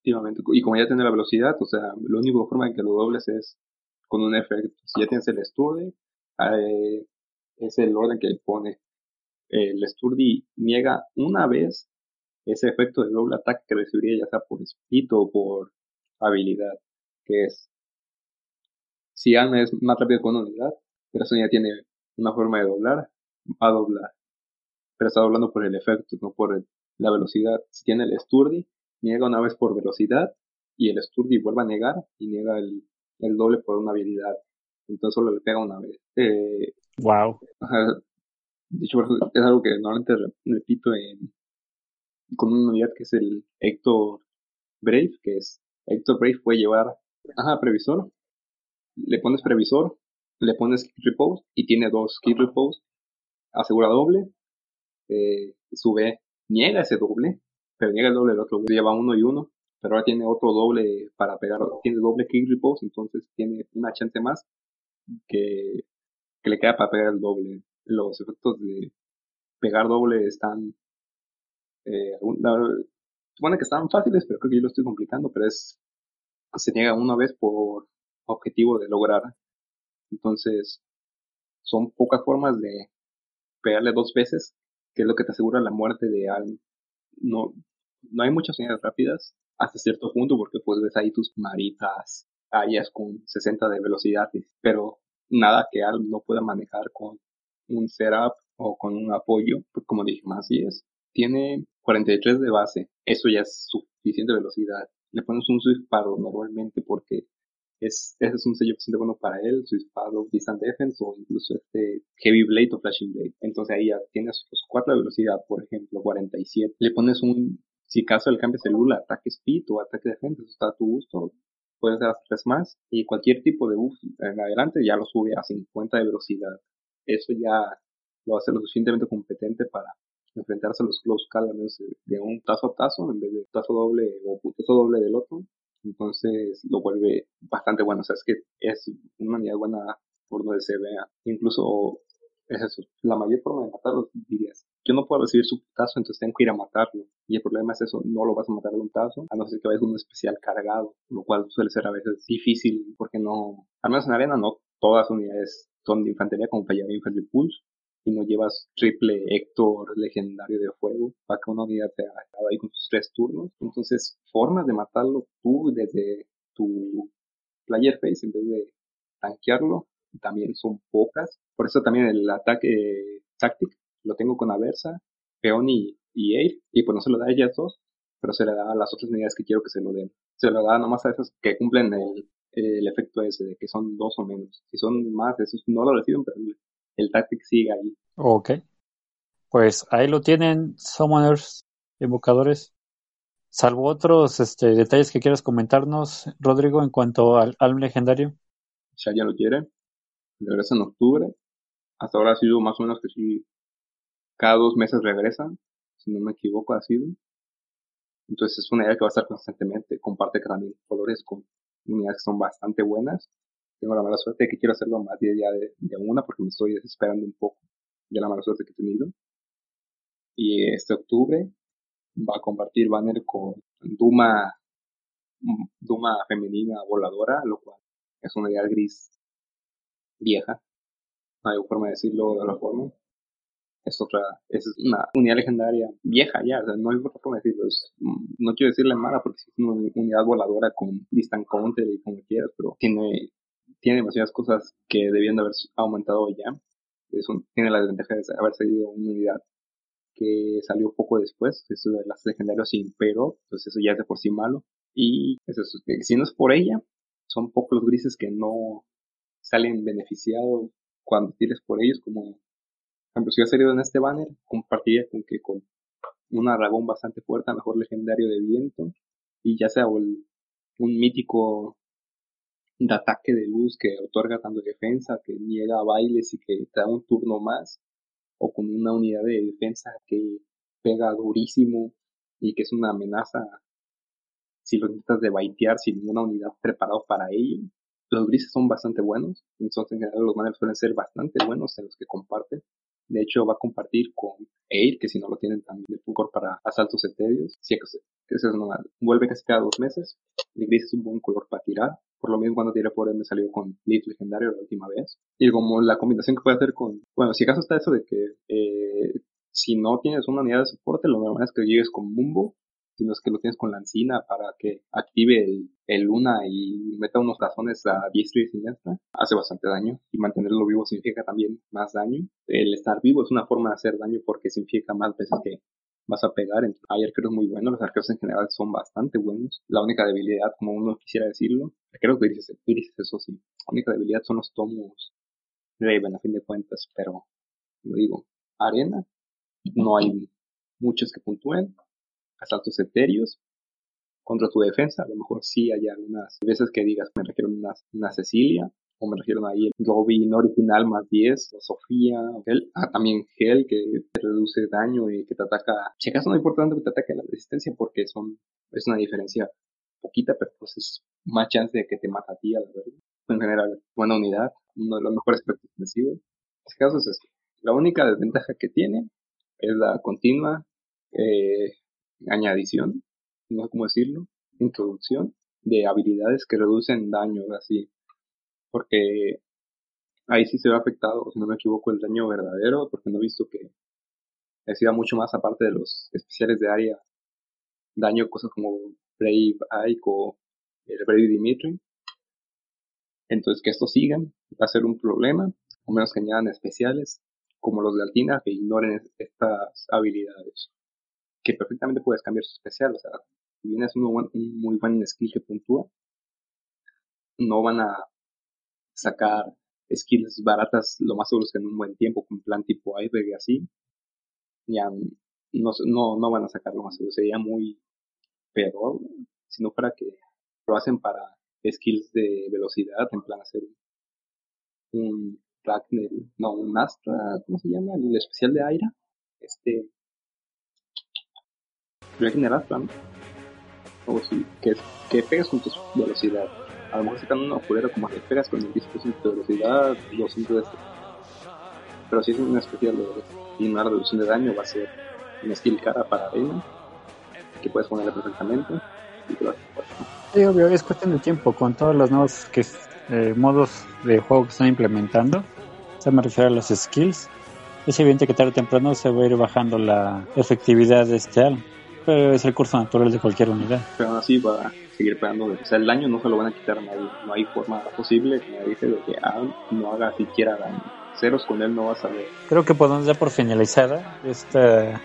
y como ya tiene la velocidad, o sea, la única forma en que lo dobles es con un efecto. Si ya tienes el Sturdy, eh, es el orden que pone. El Sturdy niega una vez ese efecto de doble ataque que recibiría ya sea por espíritu o por habilidad, que es si Alma es más rápido con unidad, pero ya tiene una forma de doblar, va a doblar. Pero está doblando por el efecto, no por la velocidad. Si tiene el Sturdy, niega una vez por velocidad y el Sturdy vuelve a negar y niega el, el doble por una habilidad. Entonces solo le pega una vez. Eh, wow. Dicho es algo que normalmente repito en, con una unidad que es el Hector Brave, que es Hector Brave puede llevar, ajá, previsor, le pones previsor, le pones kit repose y tiene dos kit repose, asegura doble, eh, sube, niega ese doble, pero niega el doble del otro, lleva uno y uno, pero ahora tiene otro doble para pegar, tiene doble kit repose, entonces tiene una chance más que, que le queda para pegar el doble. Los efectos de pegar doble están, eh, supone que están fáciles, pero creo que yo lo estoy complicando, pero es, se niega una vez por objetivo de lograr. Entonces, son pocas formas de pegarle dos veces, que es lo que te asegura la muerte de alguien. No, no hay muchas unidades rápidas hasta cierto punto, porque pues ves ahí tus maritas, áreas con 60 de velocidad, pero nada que Al no pueda manejar con un setup o con un apoyo, como dije, más 10. Tiene 43 de base, eso ya es suficiente velocidad. Le pones un Swift Paddle normalmente porque es, ese es un sello siente bueno para él, Swift Paddle, Distant Defense o incluso este Heavy Blade o Flashing Blade. Entonces ahí ya tienes los 4 de velocidad, por ejemplo, 47. Le pones un, si caso el cambio celular, ataque speed o ataque defense, eso está a tu gusto. Puedes hacer tres más y cualquier tipo de buff en adelante ya lo sube a 50 de velocidad. Eso ya lo hace lo suficientemente competente para enfrentarse a los close call de un tazo a tazo en vez de tazo doble o putazo doble del otro. Entonces lo vuelve bastante bueno. O sea, es que es una unidad buena por donde se vea. Incluso es eso. La mayor forma de matarlo dirías, yo no puedo recibir su putazo, entonces tengo que ir a matarlo. Y el problema es eso, no lo vas a matar de un tazo, a no ser que vayas un especial cargado, lo cual suele ser a veces difícil, porque no, al menos en arena no todas unidades son de infantería como llevar Infantry Pulse, y no llevas triple Héctor legendario de fuego para que una unidad te haga ahí con sus tres turnos. Entonces, formas de matarlo tú desde tu player face en vez de tanquearlo también son pocas. Por eso también el ataque táctico lo tengo con Aversa, Peón y, y y pues no se lo da a ellas dos, pero se le da a las otras unidades que quiero que se lo den. Se lo da nomás a esas que cumplen el, el efecto ese de que son dos o menos. Si son más, esos no lo reciben, pero el Tactic sigue ahí. Ok. Pues ahí lo tienen, Summoners, invocadores. Salvo otros este, detalles que quieras comentarnos, Rodrigo, en cuanto al álbum legendario. Ya ya lo quiere. Regresa en octubre. Hasta ahora ha sido más o menos que sí. Cada dos meses regresan. Si no me equivoco, ha sido. Entonces es una idea que va a estar constantemente. Comparte también colores con unidades que son bastante buenas tengo la mala suerte de que quiero hacerlo más de ya de, una porque me estoy desesperando un poco de la mala suerte que he tenido. Y este octubre va a compartir banner con Duma, Duma femenina voladora, lo cual es una idea gris vieja. No hay forma de decirlo de la forma. Es otra, es una unidad legendaria vieja ya, no hay otra forma de decirlo. no quiero decirle mala porque es una unidad voladora con distant counter y como quieras, pero tiene tiene demasiadas cosas que debían de haber aumentado ya. tiene la desventaja de haber salido una unidad que salió poco después, eso de las legendarios sin pero, pues eso ya es de por sí malo. Y eso, si no es por ella, son pocos los grises que no salen beneficiados cuando tires por ellos, como por ejemplo si ha salido en este banner, compartiría con que con un aragón bastante fuerte, a mejor legendario de viento, y ya sea un mítico de ataque de luz que otorga tanto defensa, que niega bailes y que te da un turno más, o con una unidad de defensa que pega durísimo y que es una amenaza si lo intentas de baitear sin ninguna unidad preparado para ello. Los grises son bastante buenos, entonces en general los manes suelen ser bastante buenos en los que comparten. De hecho, va a compartir con Air, que si no lo tienen también de Fulgor para asaltos etéreos. Si es que normal. Vuelve casi cada dos meses. El gris es un buen color para tirar. Por lo mismo cuando tiré por él me salió con Leaf legendario la última vez. Y como la combinación que puede hacer con... Bueno, si acaso está eso de que eh, si no tienes una unidad de soporte, lo normal es que llegues con Mumbo sino es que lo tienes con la encina para que active el, el Luna y meta unos tazones a diestra y siniestra, hace bastante daño. Y mantenerlo vivo significa también más daño. El estar vivo es una forma de hacer daño porque significa más veces que vas a pegar. Hay arqueros muy buenos, los arqueros en general son bastante buenos. La única debilidad, como uno quisiera decirlo, creo que dices, eso sí. La única debilidad son los tomos Raven a fin de cuentas, pero, como digo, arena, no hay muchos que puntúen asaltos etéreos contra tu defensa. A lo mejor sí hay algunas veces que digas, me refiero una, una Cecilia, o me refiero ahí el Robin original más 10, o Sofía, Hel, ah, también Hel que te reduce daño y que te ataca. Si acaso no es importante que te ataque la resistencia porque son, es una diferencia poquita, pero pues es más chance de que te mata a ti a la verdad. En general, buena unidad, uno de los mejores efectos defensivos. En este caso es esto. La única desventaja que tiene es la continua eh, añadición, no sé cómo decirlo, introducción de habilidades que reducen daño, así. Porque ahí sí se ve afectado, si no me equivoco, el daño verdadero, porque no he visto que reciba mucho más aparte de los especiales de área daño cosas como Brave Ike o el Brave Dimitri. Entonces que esto sigan va a ser un problema, o menos que añadan especiales como los de Altina que ignoren estas habilidades. Que perfectamente puedes cambiar su especial, o sea, si bien es un, un muy buen skill que puntúa, no van a sacar skills baratas lo más seguro es que en un buen tiempo con plan tipo iceberg y así ya no, no, no van a sacarlo más seguro. Sería muy peor si no fuera que lo hacen para skills de velocidad en plan hacer un no un Astra ¿cómo se llama? el especial de Aira este Dragon Astra o sí, que, que pegas con tu velocidad a lo mejor sacan una pulera como que pegas con el 10% de velocidad, 200 de este. Pero si es una especial de, y una reducción de daño, va a ser una skill cara para arena, que puedes ponerle perfectamente. Y te lo Sí, obvio, es cuestión de tiempo, con todos los nuevos que, eh, modos de juego que están implementando. Se me refiero a los skills. Es evidente que tarde o temprano se va a ir bajando la efectividad de este alma pero es el curso natural de cualquier unidad. Pero así va seguir pegando. O sea, el daño no se lo van a quitar a nadie. No hay forma posible, me dice, de que no haga siquiera daño. Ceros con él no vas a ver. Creo que podemos dar por finalizada esta,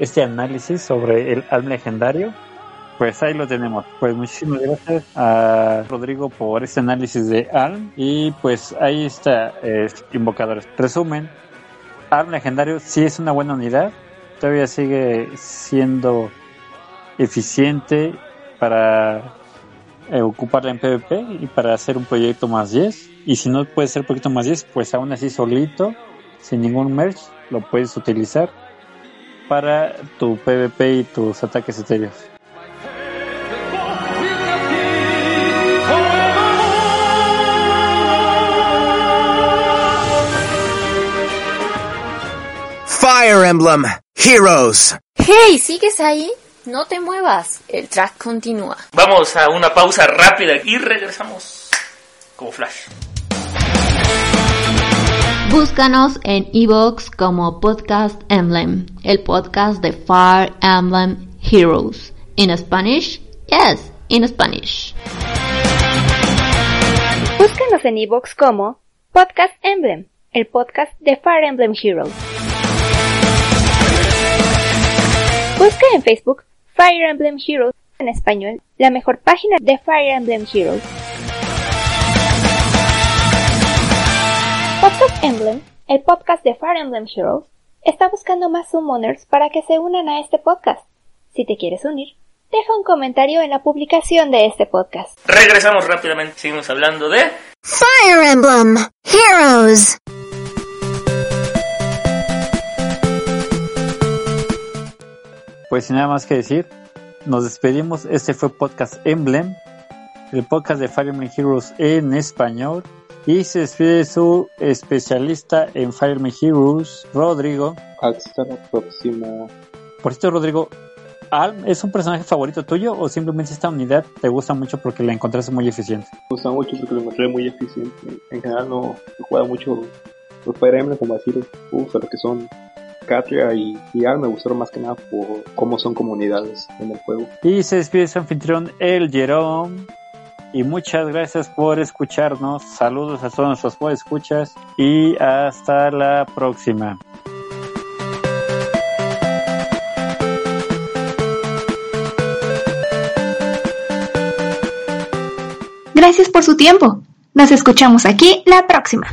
este análisis sobre el alma legendario. Pues ahí lo tenemos. Pues muchísimas gracias a Rodrigo por este análisis de ALM. Y pues ahí está, eh, invocadores. Resumen, ALM legendario sí es una buena unidad todavía sigue siendo eficiente para eh, ocuparla en PvP y para hacer un proyecto más 10. Y si no puede ser proyecto más 10, pues aún así solito, sin ningún merge, lo puedes utilizar para tu PvP y tus ataques etéreos. Fire Emblem Heroes. Hey, ¿sigues ahí? No te muevas, el track continúa. Vamos a una pausa rápida y regresamos como flash. Búscanos en Evox como Podcast Emblem, el podcast de Fire Emblem Heroes. In Spanish? Yes, in Spanish. Búscanos en Evox como Podcast Emblem, el podcast de Fire Emblem Heroes. Busca en Facebook Fire Emblem Heroes en español, la mejor página de Fire Emblem Heroes. Podcast Emblem, el podcast de Fire Emblem Heroes, está buscando más summoners para que se unan a este podcast. Si te quieres unir, deja un comentario en la publicación de este podcast. Regresamos rápidamente, seguimos hablando de Fire Emblem Heroes. Pues sin nada más que decir, nos despedimos. Este fue Podcast Emblem, el podcast de Fire Emblem Heroes en español. Y se despide su especialista en Fire Emblem Heroes, Rodrigo. Hasta la próxima. Por cierto, Rodrigo, ¿Alm es un personaje favorito tuyo o simplemente esta unidad te gusta mucho porque la encontraste muy eficiente? Me gusta mucho porque la encontré muy eficiente. En general no jugado mucho los Fire Emblem como decir, uff, lo que son Katria y, y me gustaron más que nada por cómo son comunidades en el juego. Y se despide su anfitrión, el Jerome. Y muchas gracias por escucharnos. Saludos a todos nuestros escuchas y hasta la próxima. Gracias por su tiempo. Nos escuchamos aquí la próxima.